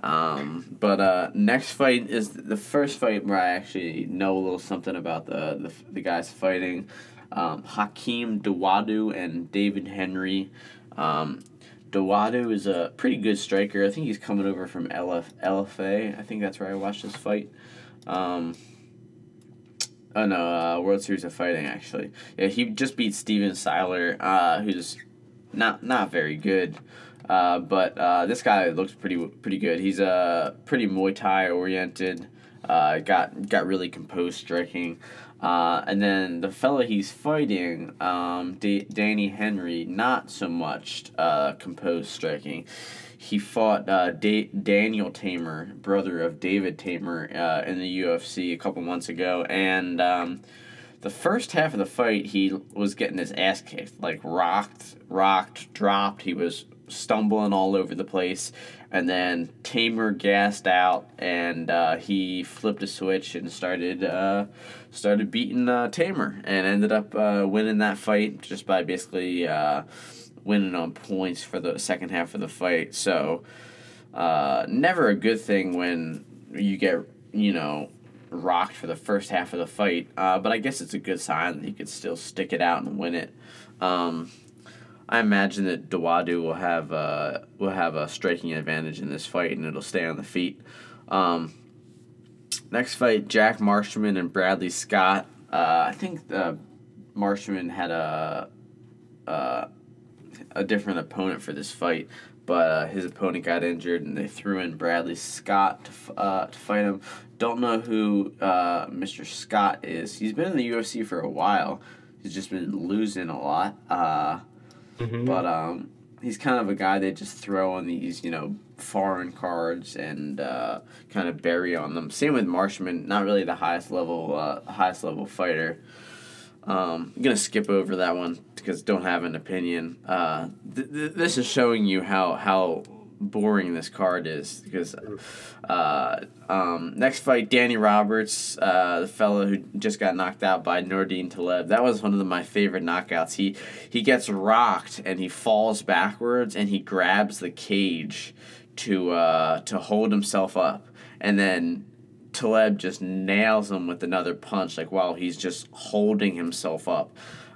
Um, but uh, next fight is the first fight where I actually know a little something about the the, the guys fighting. Um, Hakeem Dawodu and David Henry. Um, Dawodu is a pretty good striker. I think he's coming over from LF, LFA. I think that's where I watched this fight. Um, oh no, uh, World Series of Fighting actually. Yeah, he just beat Steven Siler, uh, who's not not very good. Uh, but uh, this guy looks pretty pretty good. He's uh, pretty Muay Thai oriented. Uh, got got really composed striking. Uh, and then the fella he's fighting, um, D- Danny Henry, not so much composed striking. He fought da- Daniel Teymur, brother of David Teymur, in the UFC a couple months ago, and um, the first half of the fight he was getting his ass kicked, like rocked, rocked, dropped. He was stumbling all over the place, and then Teymur gassed out, and uh, he flipped a switch and started uh, started beating uh, Teymur, and ended up uh, winning that fight just by basically uh, winning on points for the second half of the fight. So, uh, never a good thing when you get you know rocked for the first half of the fight. But I guess it's a good sign that he could still stick it out and win it. Um, I imagine that Dawodu will have uh, will have a striking advantage in this fight, and it'll stay on the feet. Um, next fight, Jack Marshman and Bradley Scott. Uh, I think uh, Marshman had a uh, a different opponent for this fight, but uh, his opponent got injured, and they threw in Bradley Scott to, f- uh, to fight him. Don't know who Mr. Scott is. He's been in the UFC for a while. He's just been losing a lot. Mhm. but um, he's kind of a guy they just throw on these you know foreign cards and uh, kind of bury on them. Same with Marshman, not really the highest level uh, highest level fighter. Um, I'm gonna skip over that one because don't have an opinion. Uh, th- th- this is showing you how how boring this card is because uh, um, next fight Danny Roberts, uh, the fellow who just got knocked out by Nordine Taleb. That was one of the, my favorite knockouts. He he gets rocked and he falls backwards and he grabs the cage to uh, to hold himself up and then Taleb just nails him with another punch like while he's just holding himself up.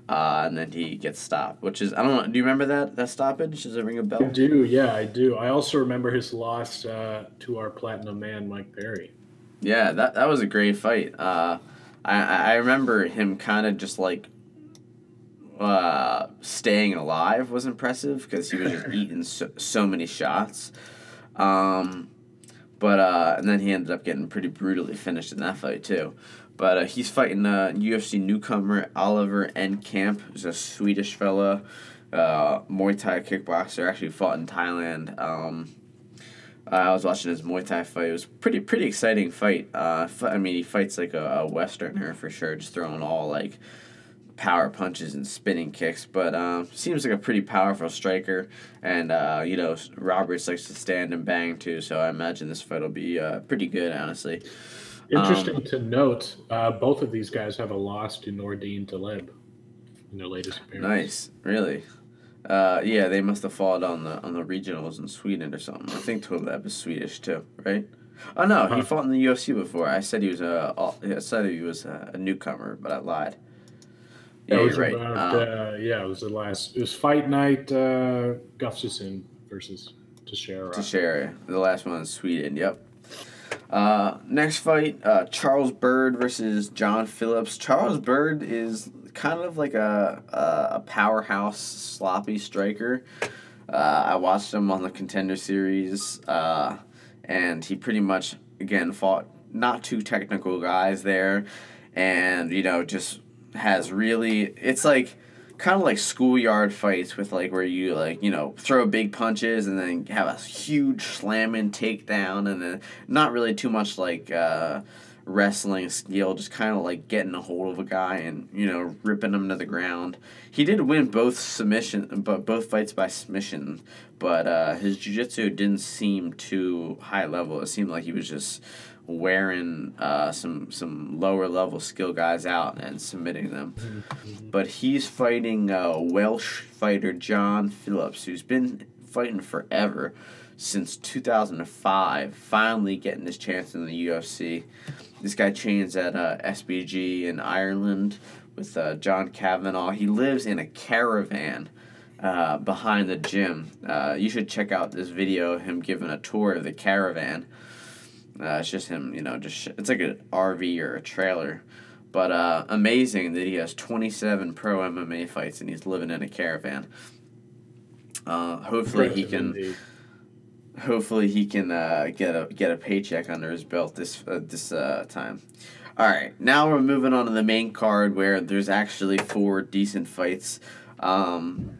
Uh, and then he gets stopped, which is I don't know. Do you remember that that stoppage? Does it ring a bell? I do, yeah, I do. I also remember his loss uh, to our platinum man, Mike Perry. Yeah, that that was a great fight. Uh, I I remember him kind of just like uh, staying alive was impressive because he was just eating so, so many shots. Um, but uh, and then he ended up getting pretty brutally finished in that fight too. But uh, he's fighting uh, UFC newcomer Oliver Enkamp, who's a Swedish fella, uh, Muay Thai kickboxer. Actually fought in Thailand. Um, I was watching his Muay Thai fight. It was pretty pretty exciting fight. Uh, I mean, he fights like a, a Westerner for sure, just throwing all like power punches and spinning kicks. But um, seems like a pretty powerful striker, and uh, you know Roberts likes to stand and bang too. So I imagine this fight will be uh, pretty good, honestly. Interesting to note, uh, both of these guys have a loss to Nordine Taleb in their latest appearance. Nice, really. Uh, yeah, they must have fought on the on the regionals in Sweden or something. I think Taleb is Swedish too, right? Oh no, he Uh-huh. fought in the UFC before. I said he was a I said he was a, a newcomer, but I lied. Yeah, it right. about, Um, uh, yeah, it was the last. It was fight night. Uh, Gustafsson versus Teixeira. Teixeira, the last one in Sweden. Yep. Uh, next fight, uh, Charles Byrd versus John Phillips. Charles Byrd is kind of like a a, powerhouse sloppy striker. Uh, I watched him on the Contender Series, uh, and he pretty much again fought not too technical guys there, and you know just has really it's like kind of like schoolyard fights with like where you like you know throw big punches and then have a huge slamming takedown and then not really too much like uh, wrestling skill just kind of like getting a hold of a guy and you know ripping him to the ground. He did win both submission but both fights by submission but uh, his jiu-jitsu didn't seem too high level. It seemed like he was just wearing uh, some some lower level skill guys out and submitting them but he's fighting uh, Welsh fighter John Phillips, who's been fighting forever since 2005. Finally getting his chance in the UFC. This guy trains at uh, SBG in Ireland with uh, John Kavanagh. He lives in a caravan. Uh, behind the gym, uh, you should check out this video of him giving a tour of the caravan. Uh, it's just him, you know, just sh- it's like an RV or a trailer. But uh, amazing that he has 27 pro MMA fights and he's living in a caravan. Uh, hopefully he can. indeed. Hopefully he can uh, get a get a paycheck under his belt this uh, this uh, time. All right, now we're moving on to the main card where there's actually four decent fights, um,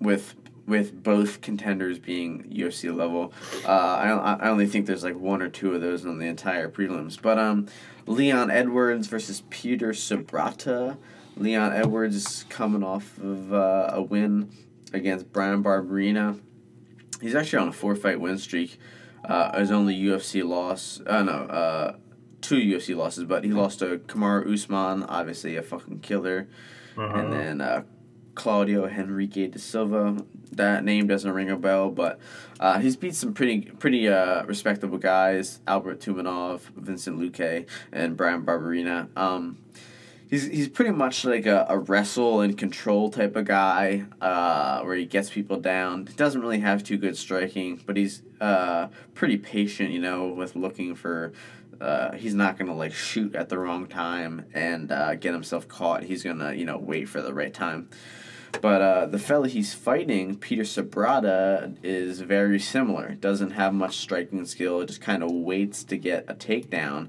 with with both contenders being UFC level. Uh, I I only think there's like one or two of those on the entire prelims, but um, Leon Edwards versus Peter Sabrata. Leon Edwards is coming off of uh, a win against Bryan Barberena. He's actually on a four fight win streak. Uh, his only UFC loss, uh, no, uh, two UFC losses, but he lost to Kamaru Usman, obviously a fucking killer, Uh-huh. and then uh, Claudio Henrique de Silva. That name doesn't ring a bell, but uh, he's beat some pretty pretty uh, respectable guys: Albert Tumenov, Vincent Luque, and Bryan Barberena. Um, he's he's pretty much like a, a wrestle and control type of guy, uh, where he gets people down. He doesn't really have too good striking, but he's uh, pretty patient, you know, with looking for. Uh, he's not gonna like shoot at the wrong time and uh, get himself caught. He's gonna you know wait for the right time. But uh, the fella he's fighting, Peter Sabrata, is very similar. Doesn't have much striking skill. Just kind of waits to get a takedown.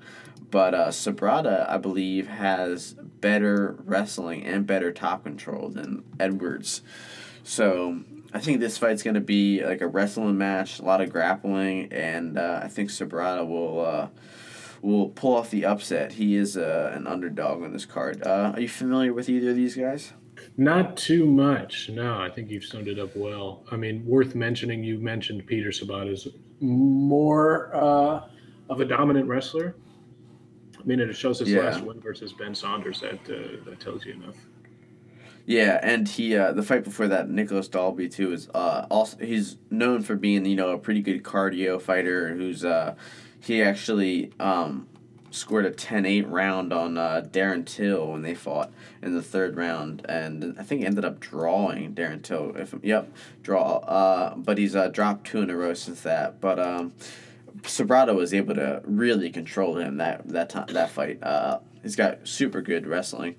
But uh, Sabrata, I believe, has better wrestling and better top control than Edwards. So I think this fight's going to be like a wrestling match, a lot of grappling, and uh, I think Sabrata will uh, will pull off the upset. He is uh, an underdog on this card. Uh, are you familiar with either of these guys? Not too much. No, I think you've summed it up well. I mean, worth mentioning. You mentioned Peter Sabat is more uh, of a dominant wrestler. I mean, it shows his Yeah. last win versus Ben Saunders. That uh, that tells you enough. Yeah, and he uh, the fight before that, Nicholas Dalby too, is uh, also he's known for being you know a pretty good cardio fighter who's uh, he actually um, scored a 10-8 round on uh, Darren Till when they fought in the third round, and I think ended up drawing Darren Till. If yep, draw. Uh, but he's uh, dropped two in a row since that. But um, Sobrato was able to really control him that that time that fight. Uh, he's got super good wrestling.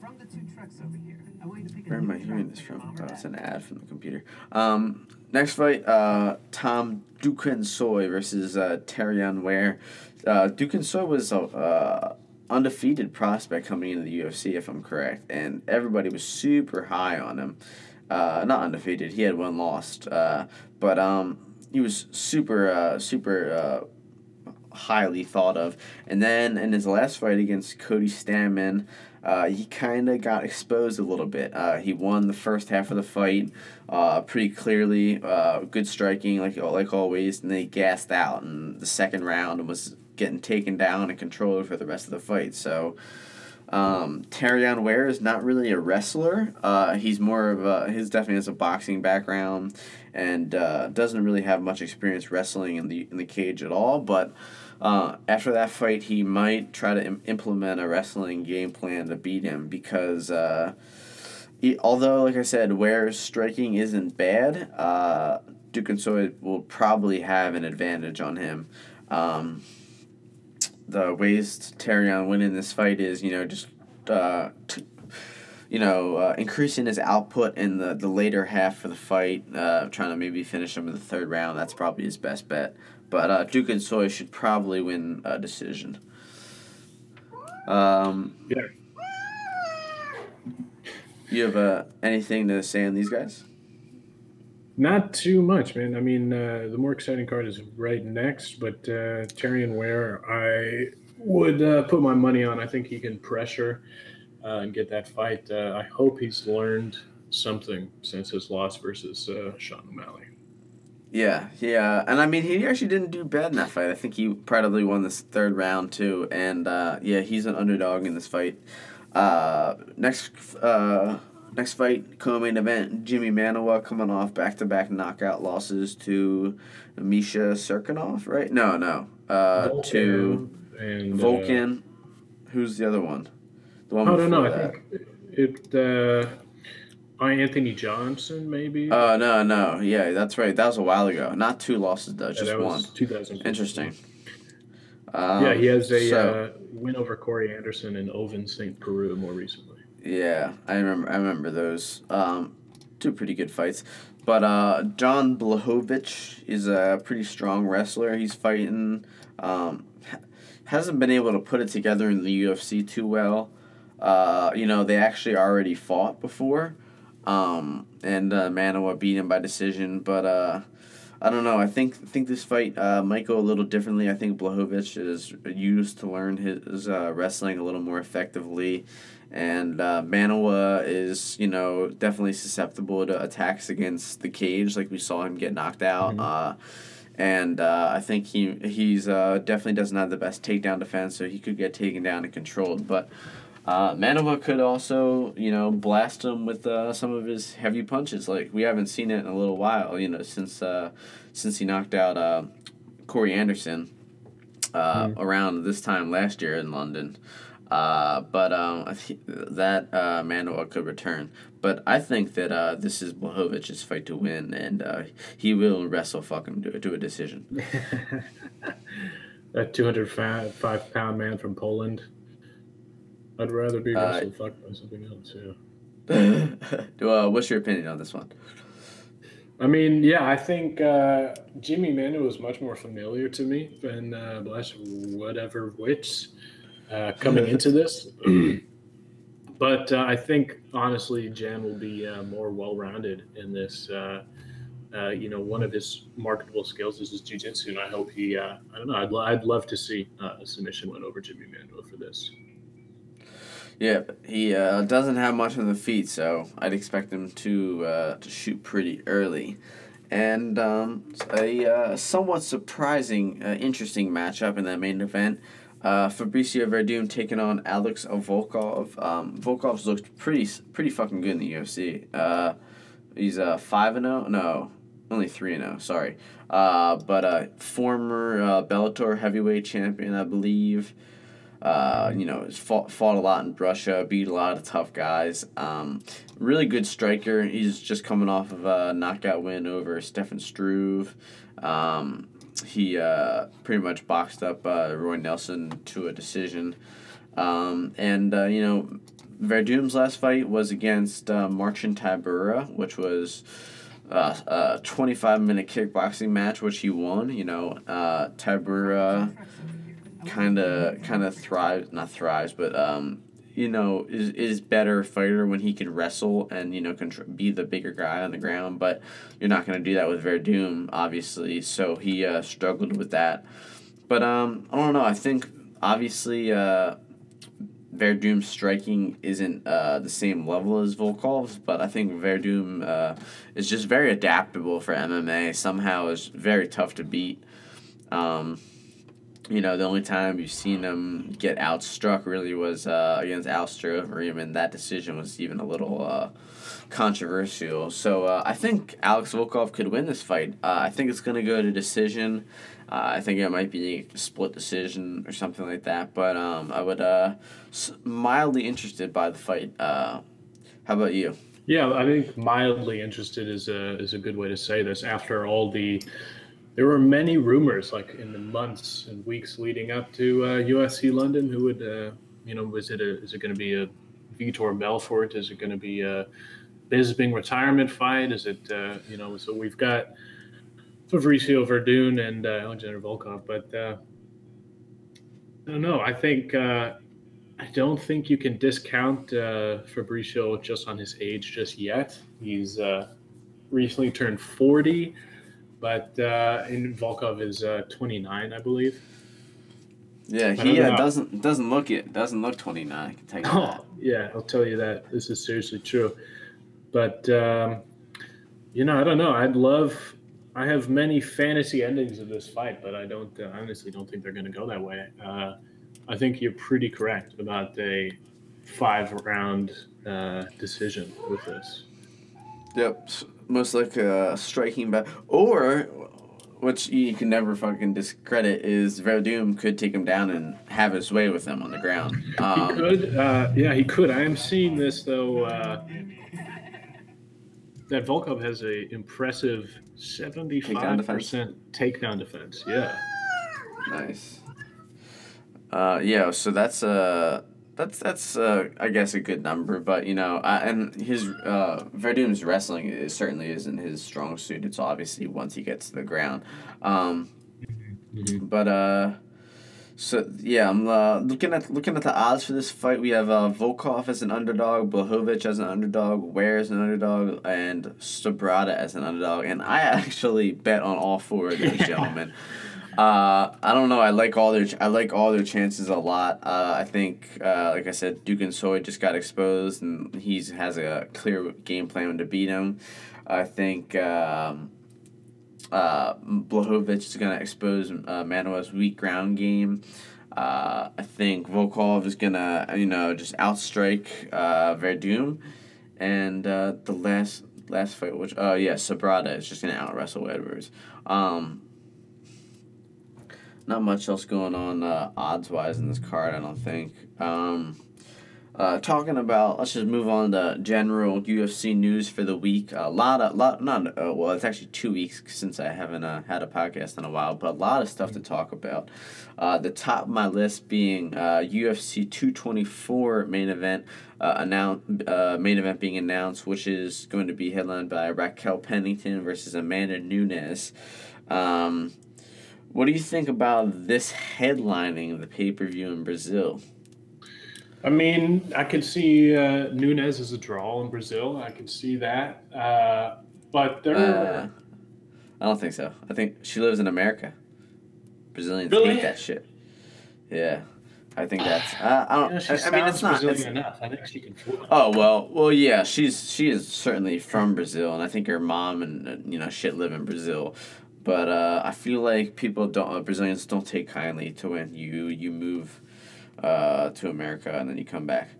From the two trucks over here, I want you to pick a Where am I hearing this from? Oh, it's an ad from the computer. Um, next fight, uh, Tom Duquesnoy versus uh, Terrion Ware. Uh, Duquesnoy was a uh, undefeated prospect coming into the UFC, if I'm correct, and everybody was super high on him. Uh, not undefeated. He had one lost, uh, but um, he was super, uh, super. Uh, highly thought of. And then in his last fight against Cody Stamann, uh, he kind of got exposed a little bit. Uh, he won the first half of the fight pretty clearly, good striking like like always, and then he gassed out in the second round and was getting taken down and controlled for the rest of the fight. So. Um, Terrion Ware is not really a wrestler. Uh, he's more of a, his definitely has a boxing background and uh, doesn't really have much experience wrestling in the in the cage at all. But uh, after that fight, he might try to Im- implement a wrestling game plan to beat him because uh, he, although, like I said, Ware's striking isn't bad, uh, Duquesnoy will probably have an advantage on him. Um, the ways Terrion winning this fight is, you know, just uh, t- you know, uh, increasing his output in the, the later half of the fight, uh, trying to maybe finish him in the third round. That's probably his best bet. But uh, Duke and Soy should probably win a decision. Um, Yeah. you have uh, anything to say on these guys? Not too much, man. I mean, uh, the more exciting card is right next, but uh, Terrion Ware, I would uh, put my money on. I think he can pressure uh, and get that fight. Uh, I hope he's learned something since his loss versus uh, Sean O'Malley. Yeah, yeah, and I mean he actually didn't do bad in that fight. I think he probably won this third round too, and uh, yeah, he's an underdog in this fight. Uh, next, uh, next fight, co-main event: Jimi Manuwa coming off back-to-back knockout losses to Misha Cirkunov, right? No, no, uh, to and uh, Volkan. Who's the other one? The one I don't know. I think it. Uh, I Anthony Johnson, maybe. Oh no, no, yeah, that's right. That was a while ago. Not two losses though, Yeah, just one. was 2015. Interesting. Um, yeah, he has a so- uh, win over Corey Anderson and Ovince Saint Preux more recently. Yeah, I remember. I remember those. Um, two pretty good fights. But uh, John Blachowicz is a pretty strong wrestler. He's fighting. Um, hasn't been able to put it together in the UFC too well. Uh, you know, they actually already fought before, um, and uh, Manuwa beat him by decision. But uh, I don't know. I think think this fight uh, might go a little differently. I think Blachowicz is used to learn his uh, wrestling a little more effectively, and uh, Manuwa is you know definitely susceptible to attacks against the cage, like we saw him get knocked out. Mhm. Uh, and uh, I think he he's uh, definitely doesn't have the best takedown defense, so he could get taken down and controlled. But uh, Manuwa could also, you know, blast him with uh, some of his heavy punches. Like we haven't seen it in a little while, you know, since uh, since he knocked out uh, Corey Anderson uh, around this time last year in London. Uh, but um, I think that uh, Manuwa could return. But I think that uh, this is Blachowicz's fight to win, and uh, he will wrestle fuck him to, to a decision. that 205 pound man from Poland. I'd rather be Uh, fucked by something else. Yeah. uh, what's your opinion on this one? I mean, yeah, I think uh, Jimmy Manu is much more familiar to me than uh, Blash whatever which uh, coming into this. but uh, I think honestly, Jan will be uh, more well-rounded in this. Uh, uh, you know, one of his marketable skills is his jiu-jitsu, and I hope he. Uh, I don't know. I'd, I'd love to see uh, a submission win over Jimmy Manuel for this. Yeah, he uh, doesn't have much on the feet, so I'd expect him to uh, to shoot pretty early. And um, a uh, somewhat surprising, uh, interesting matchup in that main event. Uh, Fabricio Werdum taking on Alex Volkov. Um, Volkov's looked pretty pretty fucking good in the UFC. Uh, he's uh, 5 and 0. No, only 3 and 0. Sorry. But uh, former Bellator heavyweight champion, I believe. Uh, you know, fought, fought a lot in Russia, beat a lot of tough guys. Um, really good striker. He's just coming off of a knockout win over Stefan Struve. Um, he uh, pretty much boxed up uh, Roy Nelson to a decision. Um, and, uh, you know, Werdum's last fight was against uh, Marcin Tybura, which was uh, a 25 minute kickboxing match, which he won. You know, uh, Tybura kind of kind of thrives not thrives but um you know is is better fighter when he can wrestle and you know contr- be the bigger guy on the ground but you're not going to do that with Werdum obviously so he uh, struggled with that but um I don't know I think obviously uh Werdum's striking isn't uh, the same level as Volkov's, but I think Werdum uh, is just very adaptable for MMA. Somehow is very tough to beat. Um, you know, the only time you've seen him get outstruck really was uh, against Alistair Overeem, and that decision was even a little uh, controversial. So uh, I think Alex Volkov could win this fight. Uh, I think it's going to go to decision. Uh, I think it might be a split decision or something like that. But um, I would uh, mildly interested by the fight. Uh, how about you? Yeah, I think mildly interested is a is a good way to say this. After all the, there were many rumors like in the months and weeks leading up to uh, UFC London. Who would, uh, you know, was it a is it going to be a Vitor Belfort? Is it going to be a Bisping retirement fight? Is it uh, you know? So we've got Fabricio Werdum and uh, Alexander Volkov, but uh, I don't know. I think. Uh, I don't think you can discount Fabricio just on his age just yet. He's recently turned 40, but uh, in Volkov is uh, 29, I believe. Yeah, don't he uh, doesn't doesn't look it. Doesn't look twenty nine. I can tell you that. Oh, yeah, I'll tell you that. This is seriously true. But, um, you know, I don't know. I'd love. I have many fantasy endings of this fight, but I don't uh, honestly don't think they're going to go that way. Uh, I think you're pretty correct about a five round uh, decision with this. Yep, most like a striking bat, or which you can never fucking discredit is Werdum could take him down and have his way with him on the ground. He Um, could, uh, yeah, he could. I am seeing this though. Uh, that Volkov has a impressive seventy-five percent takedown defense. Yeah, nice. Uh, yeah, so that's uh that's that's uh, I guess a good number, but you know, uh, and his uh, Werdum's wrestling is certainly isn't his strong suit. It's obviously once he gets to the ground. Um, But uh, so yeah, I'm uh, looking at looking at the odds for this fight. We have uh, Volkov as an underdog, Blachowicz as an underdog, Ware as an underdog, and Sobrada as an underdog. And I actually bet on all four of those gentlemen. Uh, I don't know. I like all their I like all their chances a lot. Uh, I think, uh, like I said, Duke and Soy just got exposed, and he has a clear game plan to beat him. I think. Um, uh, Blachowicz is going to expose uh, Manuel's weak ground game. Uh, I think Volkov is going to, you know, just outstrike Werdum. And the last last fight, which, oh, yeah, Sabrada is just going to out wrestle Edwards. Um, not much else going on uh, odds wise in this card, I don't think. Um, uh, talking about, let's just move on to general UFC news for the week. A lot of, lot, not, uh, well, it's actually two weeks since I haven't uh, had a podcast in a while, but a lot of stuff to talk about. Uh, the top of my list being uh, UFC 224 main event, uh, uh, main event being announced, which is going to be headlined by Raquel Pennington versus Amanda Nunes. Um, what do you think about this headlining the pay per view in Brazil? I mean, I could see uh, Nunes as a draw in Brazil. I could see that. Uh, but there, Uh, I don't think so. I think she lives in America. Brazilians Really? hate that shit. Yeah, I think that's. Uh, I don't. she I, I mean, it's not. Brazilian It's, enough. I think she can oh well, well yeah. She's she is certainly from Brazil, and I think her mom and uh, you know shit live in Brazil. But uh, I feel like people don't uh, Brazilians don't take kindly to when you you move uh, to America and then you come back.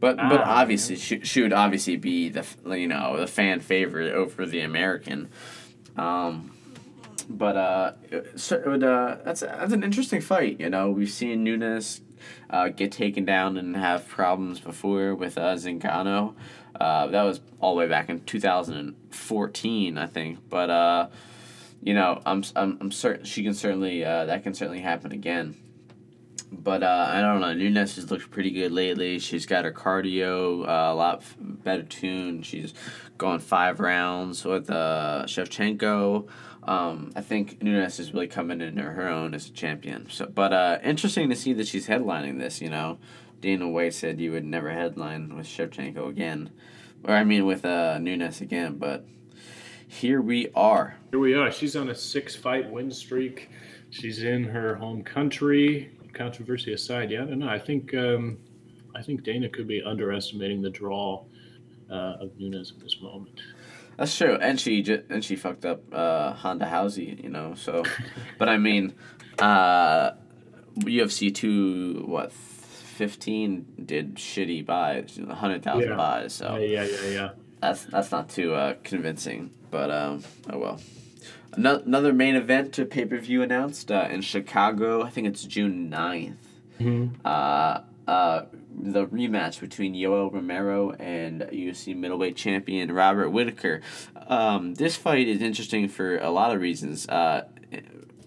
But but Ah, obviously she, she would obviously be the you know the fan favorite over the American. Um, but uh, so it would, uh, that's that's an interesting fight. You know, we've seen Nunes uh, get taken down and have problems before with uh, Zingano. Uh, that was all the way back in two thousand and fourteen, I think. But uh, you know, I'm I'm, I'm certain she can certainly uh, that can certainly happen again. But uh, I don't know. Nunes has looked pretty good lately. She's got her cardio uh, a lot better tuned. She's gone five rounds with uh, Shevchenko. Um, I think Nunes is really coming into her own as a champion. So, but uh, interesting to see that she's headlining this. You know, Dana White said you would never headline with Shevchenko again, or I mean with uh, Nunes again. But here we are. Here we are. She's on a six-fight win streak. She's in her home country. Controversy aside, yeah, I don't know. I think um, I think Dana could be underestimating the draw uh, of Nunes at this moment. That's true, and she ju- and she fucked up uh, Ronda Rousey, you know. So, but I mean, uh, UFC two what fifteen did shitty buys, hundred thousand Yeah. buys. So Yeah, yeah, yeah, yeah. That's that's not too uh, convincing. But um, oh well. Ano- Another main event to pay per view announced uh, in Chicago. I think it's June 9th. Uh, uh, the rematch between Yoel Romero and UFC middleweight champion Robert Whitaker. Um, this fight is interesting for a lot of reasons. Uh,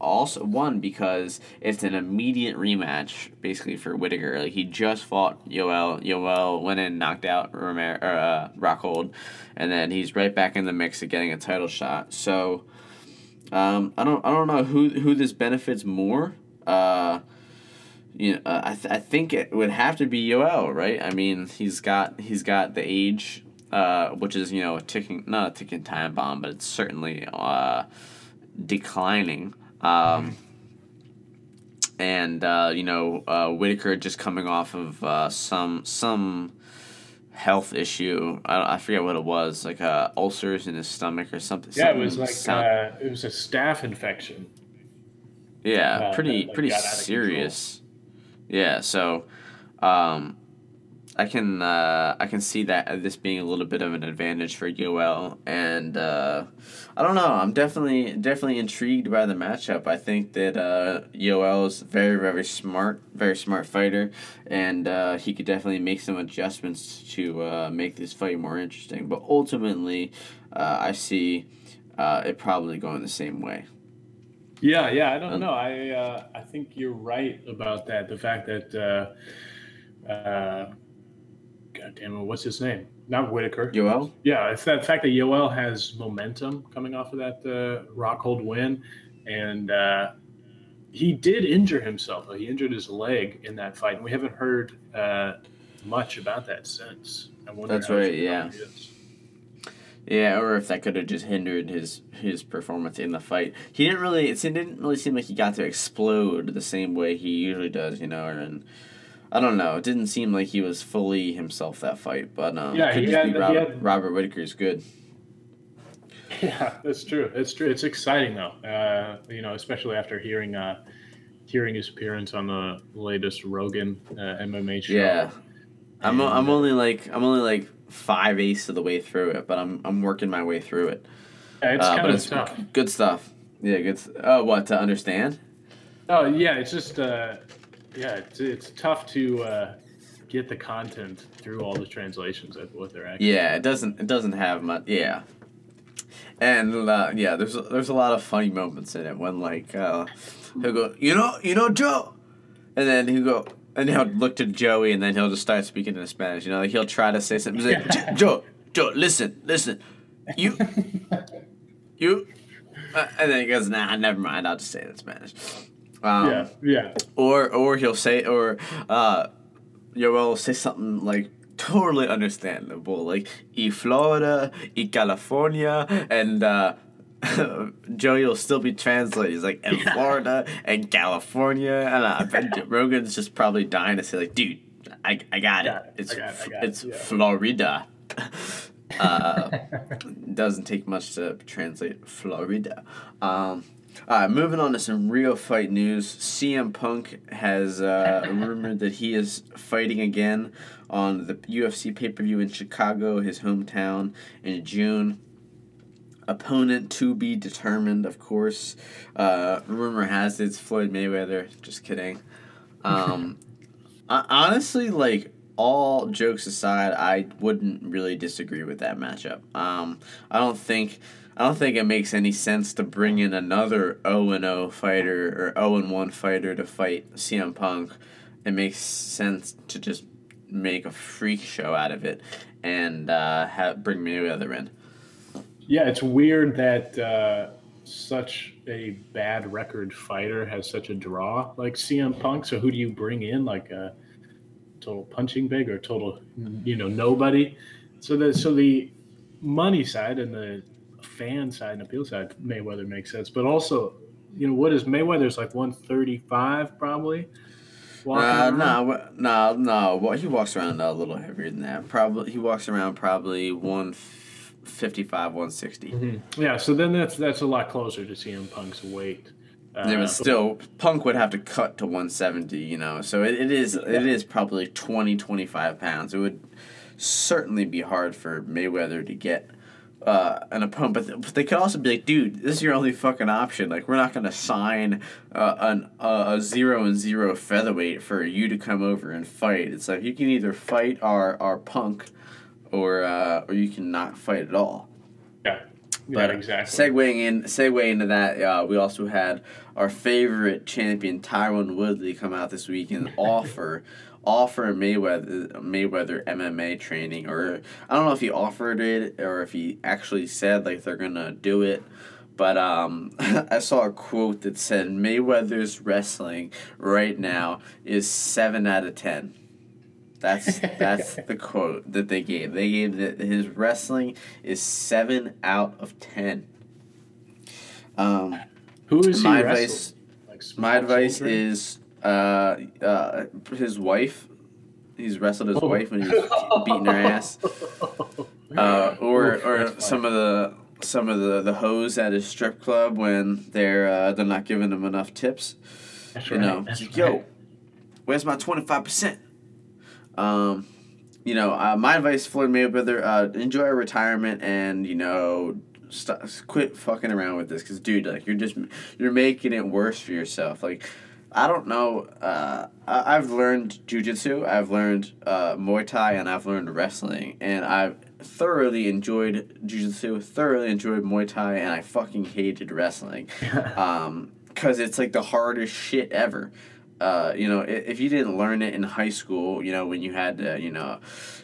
also, one because it's an immediate rematch, basically for Whitaker. Like he just fought Yoel. Yoel went in, knocked out Romero, uh, Rockhold, and then he's right back in the mix of getting a title shot. So. Um, I don't I don't know who who this benefits more. Uh, you know, uh, I, th- I think it would have to be Yoel, right? I mean, he's got he's got the age, uh, which is you know a ticking not a ticking time bomb, but it's certainly uh, declining. Um, and uh, you know uh, Whitaker just coming off of uh, some some health issue. I, I forget what it was, like uh, ulcers in his stomach or something. Yeah, it was like sound- uh, it was a staph infection. yeah, uh, pretty that, like, pretty got out of serious. Yeah, so um, I can uh, I can see that this being a little bit of an advantage for Yoel, and uh, I don't know. I'm definitely definitely intrigued by the matchup. I think that uh, Yoel is very very smart, very smart fighter, and uh, he could definitely make some adjustments to uh, make this fight more interesting. But ultimately, uh, I see uh, it probably going the same way. Yeah, yeah, I don't Um, know. I uh, I think you're right about that. The fact that uh, uh, God damn it, what's his name? Not Whitaker. Yoel. Yeah, it's that fact that Yoel has momentum coming off of that uh, Rockhold win, and uh, he did injure himself. He injured his leg in that fight, and we haven't heard uh, much about that since. I wonder That's right, yeah. Yeah, or if that could have just hindered his his performance in the fight. He didn't really. It didn't really seem like he got to explode the same way he usually does, you know. And I don't know. It didn't seem like he was fully himself that fight. But um, Yeah, he had- be he Robert, had- Robert Whitaker's good. Yeah, that's true. That's true. It's exciting though. Uh, you know, especially after hearing uh, hearing his appearance on the latest Rogan uh, MMA show. Yeah, I'm o- I'm only like I'm only like five eighths of the way through it, but I'm I'm working my way through it. Yeah, it's Uh, kind of it's tough. good stuff. Yeah, good. Oh, what to understand? Oh yeah, it's just uh, yeah, it's, it's tough to uh, get the content through all the translations of what they're actually. Yeah, it doesn't it doesn't have much. Yeah, and uh, yeah, there's there's a lot of funny moments in it when like uh, he'll go, you know, you know, Joe, and then he'll go. And he'll look to Joey, and then he'll just start speaking in Spanish. You know, like he'll try to say something. He's like, "Jo- Joe, Joe, listen, listen, you, you, uh, and then he goes, Nah, never mind. I'll just say it in Spanish. Um, yeah, yeah. or or he'll say or uh Yoel will say something like totally understandable, like "y Florida, y California," and uh, Joey will still be translating. He's like, "in Florida and California," and uh, I bet Rogan's just probably dying to say, like, "Dude, I, I got it. Got it. It's I got it. Got it. it's Yeah. Florida." uh, doesn't take much to translate Florida. Um, right, moving on to some real fight news. CM Punk has uh, rumored that he is fighting again on the UFC pay per view in Chicago, his hometown, in June. Opponent to be determined, of course. Uh, rumor has it it's Floyd Mayweather. Just kidding. Um, I- honestly, like all jokes aside, I wouldn't really disagree with that matchup. Um, I don't think I don't think it makes any sense to bring in another O and O fighter or O and one fighter to fight CM Punk. It makes sense to just make a freak show out of it and uh, have bring Mayweather in. Yeah, it's weird that uh, such a bad record fighter has such a draw like CM Punk. So who do you bring in? Like a total punching bag or total, you know, nobody? So the so the money side and the fan side and appeal side, Mayweather makes sense. But also, you know, what is Mayweather's like one thirty five probably. Walking Uh, no, no, no. Well, he walks around a little heavier than that. Probably he walks around probably one fifty-five, one sixty. Mhm. Yeah, so then that's that's a lot closer to CM Punk's weight. Uh, Yeah, but still, Punk would have to cut to 170, you know. So it, it is it is probably 20, 25 pounds. It would certainly be hard for Mayweather to get uh, an opponent. But, th- but they could also be like, dude, this is your only fucking option. Like, we're not going to sign uh, an, uh, a zero and zero featherweight for you to come over and fight. It's like, you can either fight our, our Punk or, uh, or you can not fight at all. yeah, yeah, But exactly. Segueing in, segueing into that, uh, we also had our favorite champion Tyron Woodley come out this week and offer offer Mayweather Mayweather MMA training, or I don't know if he offered it or if he actually said like they're gonna do it. But um, I saw a quote that said Mayweather's wrestling right now is seven out of ten. That's that's the quote that they gave. They gave that his wrestling is seven out of ten. Um, Who is he my wrestling? advice, Like my advice children? is uh, uh, his wife. He's wrestled his Oh. wife when he was beating her ass. Uh, or Oof, or some of the some of the the hoes at his strip club when they're uh, they're not giving him enough tips. That's You right, know, that's it's like, right. yo, where's my twenty five percent? Um, you know, uh, my advice, Floyd Mayweather, uh, enjoy retirement and you know, st- quit fucking around with this, cause dude, like you're just you're making it worse for yourself. Like, I don't know. Uh, I- I've learned jujitsu, I've learned uh, Muay Thai, and I've learned wrestling, and I've thoroughly enjoyed jujitsu, thoroughly enjoyed Muay Thai, and I fucking hated wrestling um, cause it's like the hardest shit ever. Uh, you know, if you didn't learn it in high school, you know, when you had to, you know,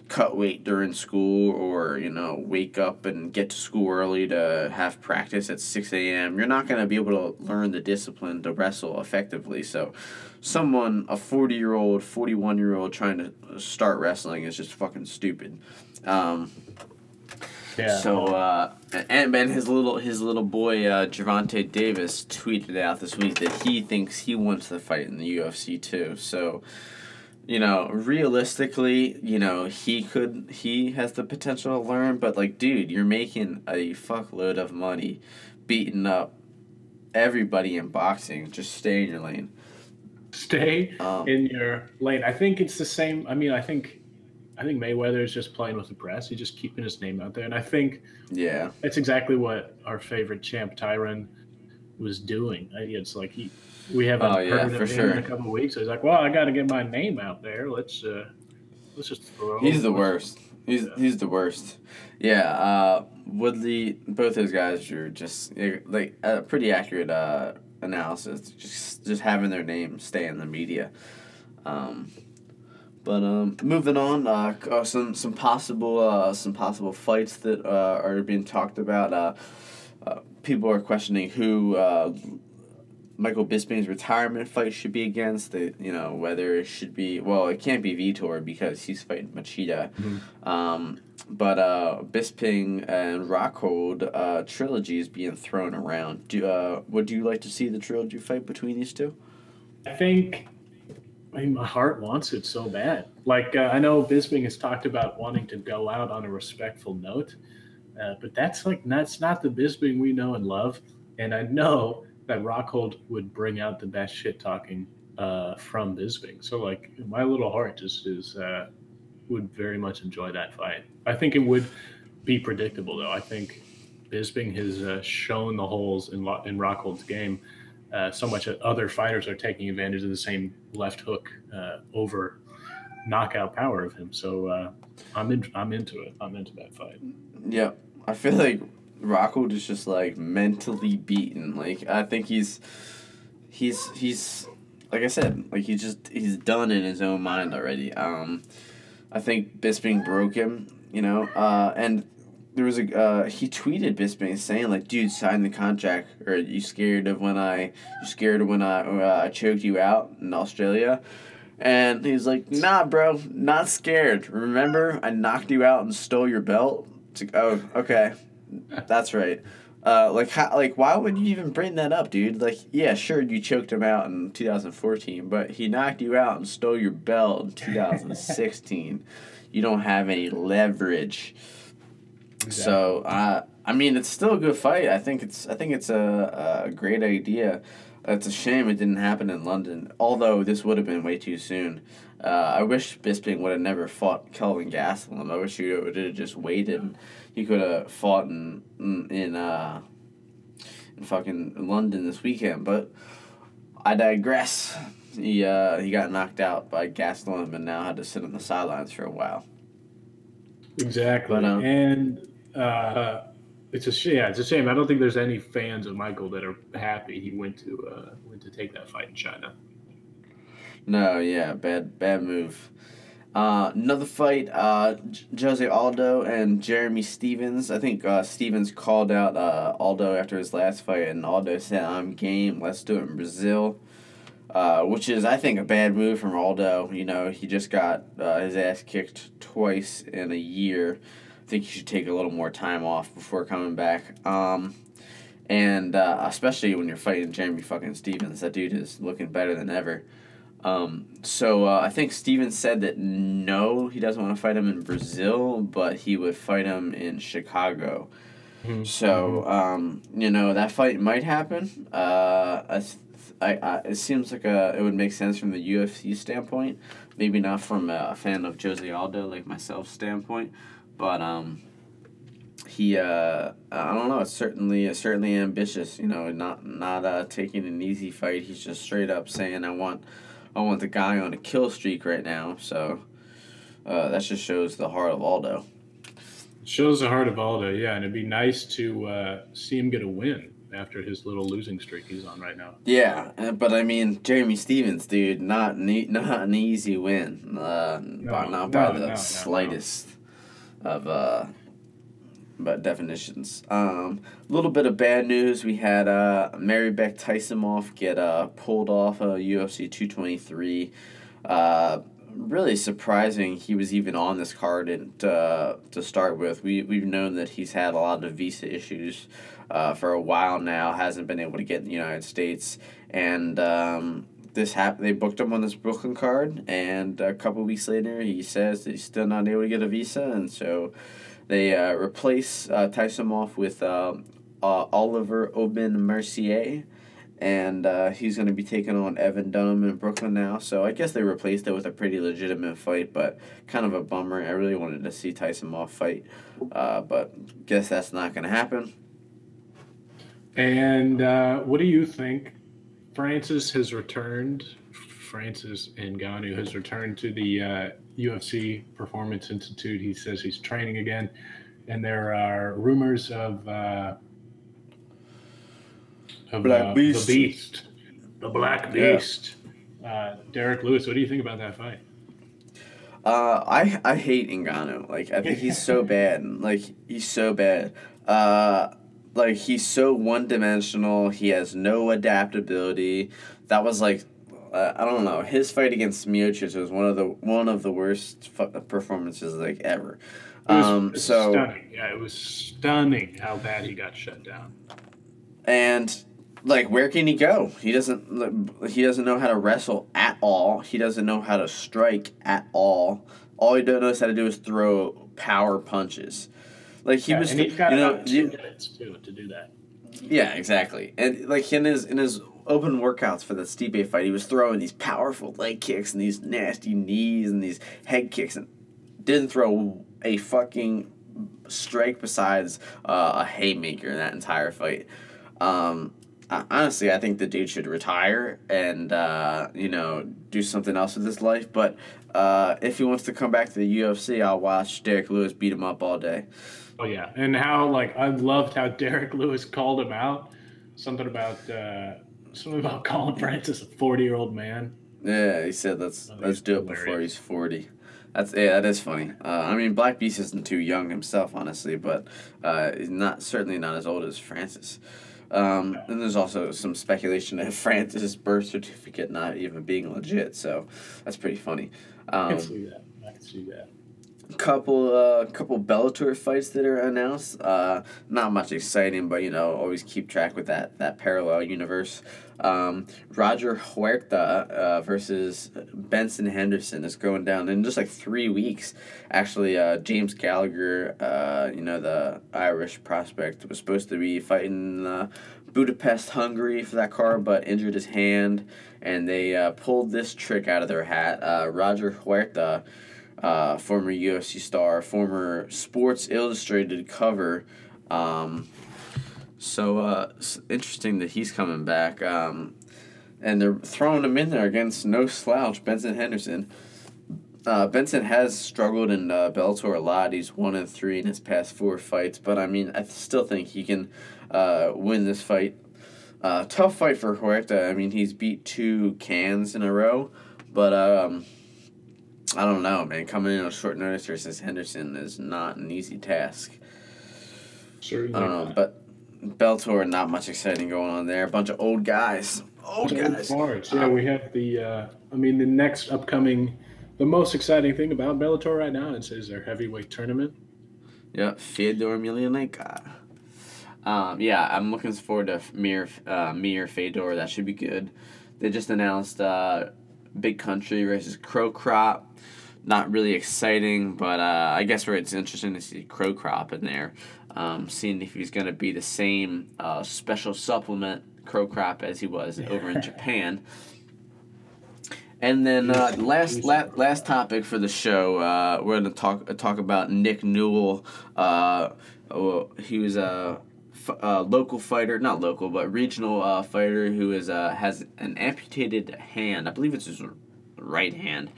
cut weight during school or, you know, wake up and get to school early to have practice at 6 a.m., you're not going to be able to learn the discipline to wrestle effectively. So, someone, a 40 year old, 41 year old trying to start wrestling is just fucking stupid. Um, Yeah. so uh, and and his little his little boy uh, Gervonta Davis tweeted out this week that he thinks he wants the fight in the UFC too. So, you know, realistically, you know he could he has the potential to learn, but like, dude, you're making a fuckload of money, beating up everybody in boxing. Just stay in your lane. stay Um, in your lane. I think it's the same. I mean, I think, I think Mayweather is just playing with the press. He's just keeping his name out there, and I think Yeah, that's exactly what our favorite champ Tyron was doing. I- It's like he, we haven't Oh, yeah, heard for of him sure. in a couple of weeks. So he's like, well, I got to get my name out there. Let's, uh, let's just throw. He's the worst. He's Yeah. he's the worst. Yeah, uh, Woodley. Both those guys are just like a pretty accurate uh, analysis. Just just having their name stay in the media. Um, but um, moving on, uh, uh, some some possible uh, some possible fights that uh, are being talked about. Uh, uh, people are questioning who uh, Michael Bisping's retirement fight should be against. The you know whether it should be well, it can't be Vitor because he's fighting Machida. Um, but uh, Bisping and Rockhold uh, trilogy is being thrown around. Do uh, would you like to see the trilogy fight between these two? I think. I mean, my heart wants it so bad. Like uh, I know Bisping has talked about wanting to go out on a respectful note, uh, but that's like that's not the Bisping we know and love. And I know that Rockhold would bring out the best shit talking uh, from Bisping. So like my little heart just is uh, would very much enjoy that fight. I think it would be predictable though. I think Bisping has uh, shown the holes in in Rockhold's game uh, so much that other fighters are taking advantage of the same left hook uh, over knockout power of him. So uh, I'm in, I'm into it. I'm into that fight. Yeah, I feel like Rockhold is just like mentally beaten. Like I think he's he's he's like I said, like he just he's done in his own mind already. Um, I think Bisping broke him, you know, uh, and there was a uh, he tweeted Bisping saying like, "Dude, sign the contract, or you scared of when I you scared of when I uh, choked you out in Australia." And he's like, "Nah, bro, not scared. Remember, I knocked you out and stole your belt." It's like, "Oh, okay, that's right." Uh, like how, like why would you even bring that up, dude? Like, yeah, sure, you choked him out in two thousand fourteen, but he knocked you out and stole your belt in two thousand sixteen. you don't have any leverage. So, uh, I mean, it's still a good fight. I think it's I think it's a, a great idea. It's a shame it didn't happen in London. Although this would have been way too soon. Uh, I wish Bisping would have never fought Kelvin Gastelum. I wish he would have just waited. He could have fought in in in, uh, in fucking London this weekend. But I digress. He uh, he got knocked out by Gastelum and now had to sit on the sidelines for a while. Exactly. But, um, and uh, it's a shame. Yeah, it's a shame. I don't think there's any fans of Michael that are happy he went to uh, went to take that fight in China. No, yeah, bad bad move. Uh, another fight, uh, J- Jose Aldo and Jeremy Stephens. I think uh, Stephens called out uh, Aldo after his last fight, and Aldo said, "I'm game. Let's do it in Brazil," uh, which is, I think, a bad move from Aldo. You know, he just got uh, his ass kicked twice in a year. I think he should take a little more time off before coming back. Um, and uh, especially when you're fighting Jeremy fucking Stephens, that dude is looking better than ever. Um, so uh, I think Stephens said that no, he doesn't want to fight him in Brazil, but he would fight him in Chicago. So um, you know that fight might happen. Uh, I, I, I, it seems like a it would make sense from the UFC standpoint, maybe not from a fan of Jose Aldo like myself standpoint, but um, he uh, I don't know. It's certainly it's certainly ambitious. You know, not not uh, taking an easy fight. He's just straight up saying I want I want the guy on a kill streak right now. So uh, that just shows the heart of Aldo. Shows the heart of Aldo, yeah, and it'd be nice to uh, see him get a win after his little losing streak he's on right now. Yeah, uh, but I mean Jeremy Stephens, dude, not an not an easy win. Uh, by, not by no, the no, no, no. slightest of uh, but definitions. Um, a little bit of bad news. We had uh, Mairbek Taisumov get uh, pulled off of UFC two twenty three. Uh, really surprising he was even on this card and uh, to start with. We we've known that he's had a lot of visa issues uh, for a while now. Hasn't been able to get in the United States, and um, this hap- They booked him on this Brooklyn card, and a couple weeks later, he says that he's still not able to get a visa, and so they uh, replace uh, Taisumov with um uh, Olivier Aubin-Mercier and uh, he's going to be taking on Evan Dunham in Brooklyn now. So I guess they replaced it with a pretty legitimate fight, but kind of a bummer. I really wanted to see Taisumov fight, uh, but guess that's not going to happen. And uh, what do you think? Francis has returned. Francis Ngannou has returned to the uh, UFC Performance Institute. He says he's training again, and there are rumors of uh, of Black uh, Beast. the Beast, the Black Yeah. Beast. Uh, Derrick Lewis, what do you think about that fight? Uh, I I hate Ngannou. Like I think he's so bad. Like he's so bad. Uh, like he's so one dimensional. He has no adaptability. That was like. Uh, I don't know. His fight against Miocic was one of the one of the worst fu- performances like ever. It was, Um, it was so stunning. Yeah, it was stunning how bad he got shut down. and like where can he go? He doesn't he doesn't know how to wrestle at all. He doesn't know how to strike at all. All he does knows how to do is throw power punches. Like he yeah, was and he's got you know two you- minutes too to do that. yeah exactly. And like in his in his open workouts for the Stipe fight he was throwing these powerful leg kicks and these nasty knees and these head kicks and didn't throw a fucking strike besides uh, a haymaker in that entire fight. Um, honestly, I think the dude should retire and uh, you know do something else with his life. But uh, if he wants to come back to the UFC, I'll watch Derrick Lewis beat him up all day. Oh yeah, and how like I loved how Derrick Lewis called him out. Something about uh, something about calling Francis a forty-year-old man. Yeah, he said let's Oh, let's do it before he's forty. That's yeah, that is funny. Uh, I mean, Black Beast isn't too young himself, honestly, but uh, he's not certainly not as old as Francis. Um, and there's also some speculation that Francis' birth certificate not even being legit, so that's pretty funny. I Um, can see that. I can see that. Couple uh couple Bellator fights that are announced. Uh, not much exciting, but you know always keep track with that that parallel universe. Um, Roger Huerta uh, versus Benson Henderson is going down in just like three weeks. Actually, uh, James Gallagher, uh, you know the Irish prospect, was supposed to be fighting uh, Budapest, Hungary for that card, but injured his hand, and they uh, pulled this trick out of their hat. Uh, Roger Huerta uh, former UFC star, former Sports Illustrated cover. Um, so uh, interesting that he's coming back. Um, and they're throwing him in there against no slouch, Benson Henderson. Uh, Benson has struggled in uh, Bellator a lot. He's one and three in his past four fights, but I mean, I still think he can uh, win this fight. Uh, tough fight for Huerta. I mean, he's beat two cans in a row, but um, I don't know, man. Coming in on short notice versus Henderson is not an easy task. Certainly. I don't know, not. but Bellator, not much exciting going on there. A bunch of old guys. Old guys. cards. Yeah, we have the. Uh, I mean, the next upcoming, the most exciting thing about Bellator right now is, is their heavyweight tournament. Yeah, Fedor Emelianenko. Um, yeah, I'm looking forward to Mir, uh, Mir Fedor. That should be good. They just announced uh, Big Country versus Cro Cop. Not really exciting, but uh, I guess where it's interesting to see Cro Cop in there. Um, seeing if he's going to be the same uh, special supplement Cro Cop as he was over in Japan. And then uh, last la- last topic for the show, uh, we're gonna talk talk about Nick Newell. Uh, oh, he was a, f- a local fighter, not local, but regional uh, fighter who is uh, has an amputated hand. I believe it's his right hand,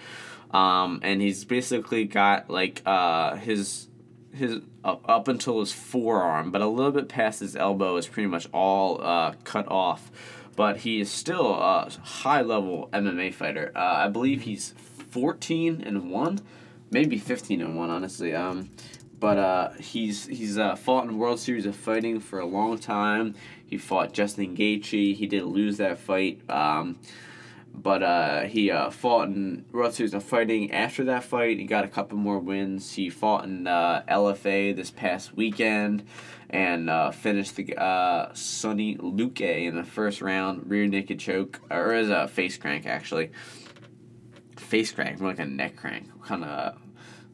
um, and he's basically got like uh, his his uh, up until his forearm, but a little bit past his elbow is pretty much all uh, cut off. But he is still a high level MMA fighter. Uh, I believe he's fourteen and one, maybe fifteen and one, honestly. Um, but uh, he's he's uh, fought in World Series of Fighting for a long time. He fought Justin Gaethje. He did lose that fight. Um, but uh, he uh, fought in World Series Fighting. After that fight, he got a couple more wins. He fought in uh, LFA this past weekend and uh, finished the uh, Sonny Luque in the first round, rear naked choke, or as a face crank actually. Face crank, more like a neck crank. Kind of.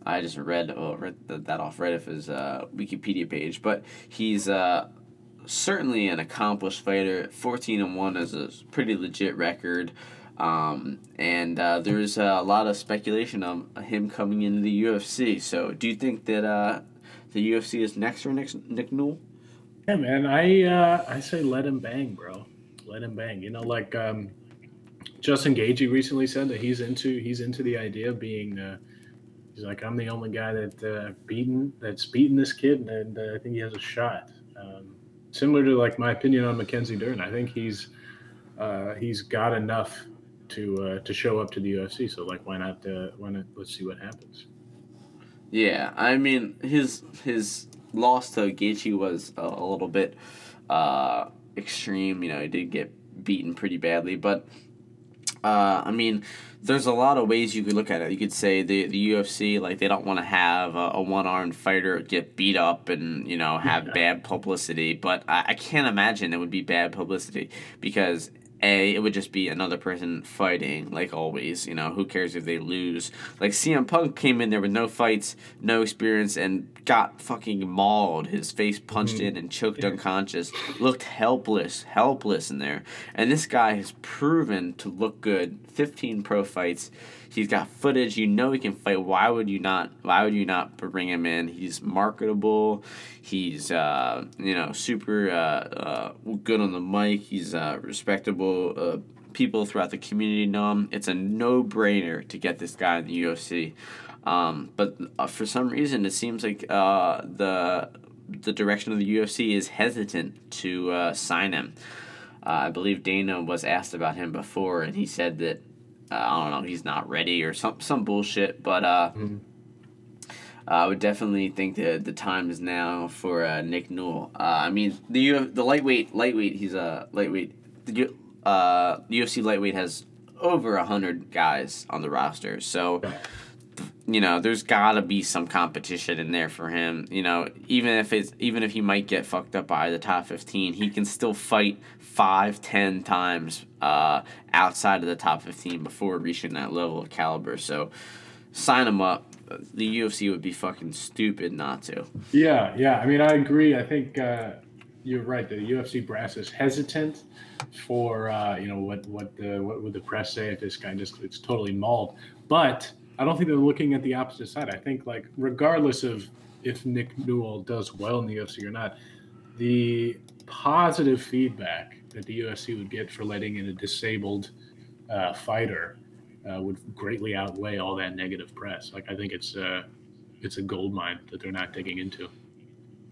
I just read, oh, read that off Reddit's uh, Wikipedia page, but he's uh, certainly an accomplished fighter. Fourteen and one is a pretty legit record. Um, and uh, there's a lot of speculation on him coming into the UFC. So, do you think that uh, the UFC is next for next Nick Newell? Yeah, man. I uh, I say let him bang, bro. Let him bang. You know, like um, Justin Gaethje recently said that he's into he's into the idea of being. Uh, he's like, I'm the only guy that uh, beaten that's beaten this kid, and uh, I think he has a shot. Um, similar to like my opinion on Mackenzie Dern, I think he's he's got enough to uh, to show up to the UFC. So like, why not? Uh, why not? Let's see what happens. Yeah, I mean his his loss to Gaethje was a, a little bit uh, extreme. You know, he did get beaten pretty badly, but uh, I mean, there's a lot of ways you could look at it. You could say the the UFC like they don't want to have a, a one armed fighter get beat up and you know have Yeah. bad publicity, but I, I can't imagine it would be bad publicity because a it would just be another person fighting like always. You know who cares if they lose? Like CM Punk came in there with no fights, no experience, and got fucking mauled. His face punched mm. in and choked unconscious. Looked helpless, helpless in there. And this guy has proven to look good. Fifteen pro fights. He's got footage. You know he can fight. Why would you not? Why would you not bring him in? He's marketable. He's uh, you know super uh, uh, good on the mic. He's uh, respectable. Uh, people throughout the community know him. It's a no brainer to get this guy in the UFC. Um, but uh, for some reason, it seems like the the direction of the UFC is hesitant to sign him. I believe Dana was asked about him before, and he said that uh, I don't know he's not ready or some some bullshit. But uh, I would definitely think that the time is now for uh, Nick Newell. Uh, I mean the U- the lightweight lightweight he's a lightweight. The U- uh, UFC lightweight has over a hundred guys on the roster, so you know, there's gotta be some competition in there for him. You know, even if it's even if he might get fucked up by the top fifteen, he can still fight five, ten times uh, outside of the top fifteen before reaching that level of caliber. So sign him up. The UFC would be fucking stupid not to. Yeah, yeah. I mean, I agree. I think uh, you're right. The UFC brass is hesitant for uh, you know what what the what would the press say if this guy just it's totally mauled. But I don't think they're looking at the opposite side. I think like regardless of if Nick Newell does well in the UFC or not, the positive feedback that the UFC would get for letting in a disabled uh, fighter uh, would greatly outweigh all that negative press. Like I think it's uh, it's a gold mine that they're not digging into.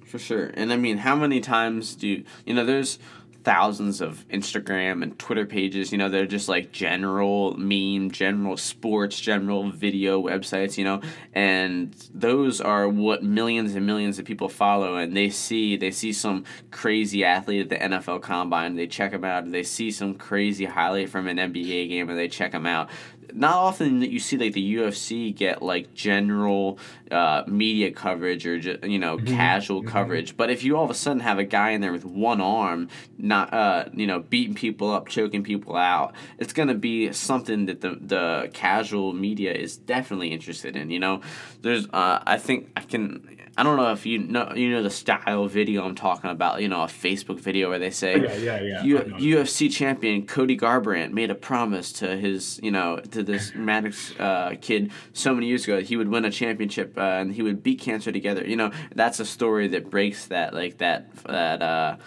For sure. And I mean, how many times do you, you know, there's thousands of Instagram and Twitter pages, you know, they're just like general meme, general sports, general video websites, you know, and those are what millions and millions of people follow and they see they see some crazy athlete at the NFL combine, they check them out, they see some crazy highlight from an NBA game and they check them out not often that you see like the UFC get like general uh, media coverage or ju- you know casual coverage. But if you all of a sudden have a guy in there with one arm, not uh, you know beating people up, choking people out, it's gonna be something that the the casual media is definitely interested in. You know, there's uh, I think I can. I don't know if you know you know the style video I'm talking about. You know, a Facebook video where they say, Yeah, yeah, yeah. U-. UFC champion Cody Garbrandt made a promise to his, you know, to this Maddox uh, kid so many years ago that he would win a championship uh, and he would beat cancer together. You know, that's a story that breaks that like that that uh,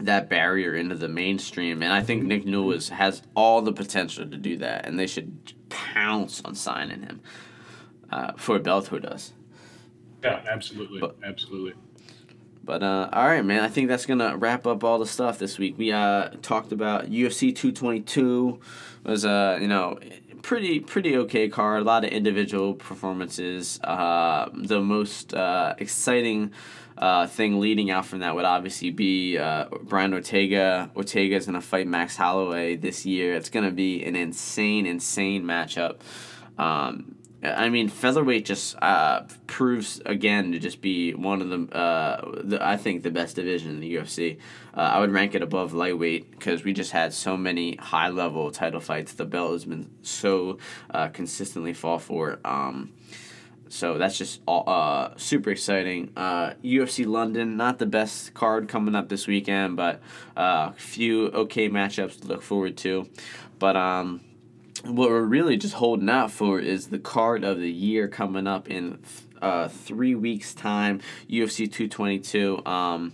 that barrier into the mainstream. And I think Nick Newell has all the potential to do that, and they should pounce on signing him uh, for Bellator does. Yeah, absolutely, But- absolutely. But uh, all right, man. I think that's gonna wrap up all the stuff this week. We uh, talked about UFC two twenty two was uh you know pretty pretty okay card. A lot of individual performances. Uh, the most uh, exciting. Uh, thing leading out from that would obviously be uh, Brian Ortega. Ortega is gonna fight Max Holloway this year. It's gonna be an insane, insane matchup. Um, I mean, featherweight just uh, proves again to just be one of the, uh, the I think the best division in the UFC. Uh, I would rank it above lightweight because we just had so many high level title fights. The belt has been so uh, consistently fought for. Um, so that's just all, uh, super exciting. Uh, UFC London, not the best card coming up this weekend, but a uh, few okay matchups to look forward to. But um, what we're really just holding out for is the card of the year coming up in uh, three weeks' time, UFC 222. Um,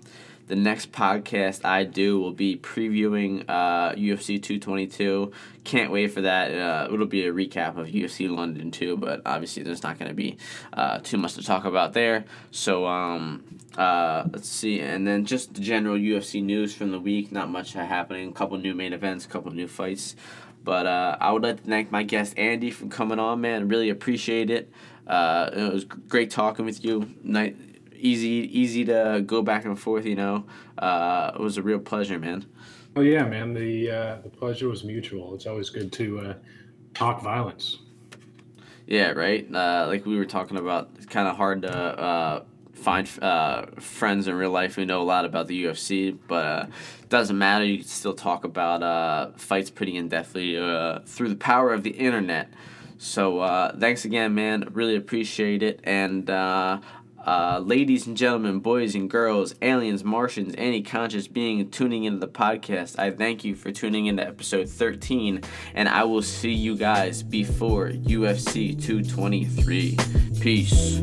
the next podcast I do will be previewing uh, UFC 222. Can't wait for that. Uh, it'll be a recap of UFC London too, but obviously there's not going to be uh, too much to talk about there. So um, uh, let's see, and then just the general UFC news from the week. Not much happening. A couple new main events, a couple new fights. But uh, I would like to thank my guest Andy for coming on, man. Really appreciate it. Uh, it was great talking with you. Night, easy easy to go back and forth. You know, uh, it was a real pleasure, man. Oh yeah, man. The uh, the pleasure was mutual. It's always good to uh, talk violence. Yeah, right. Uh, like we were talking about, it's kind of hard to uh, find uh, friends in real life who know a lot about the UFC, but uh, doesn't matter. You can still talk about uh, fights pretty in depthly uh, through the power of the internet. So uh, thanks again, man. Really appreciate it. And uh, ladies and gentlemen, boys and girls, aliens, Martians, any conscious being tuning into the podcast, I thank you for tuning into episode 13, and I will see you guys before UFC 223. Peace.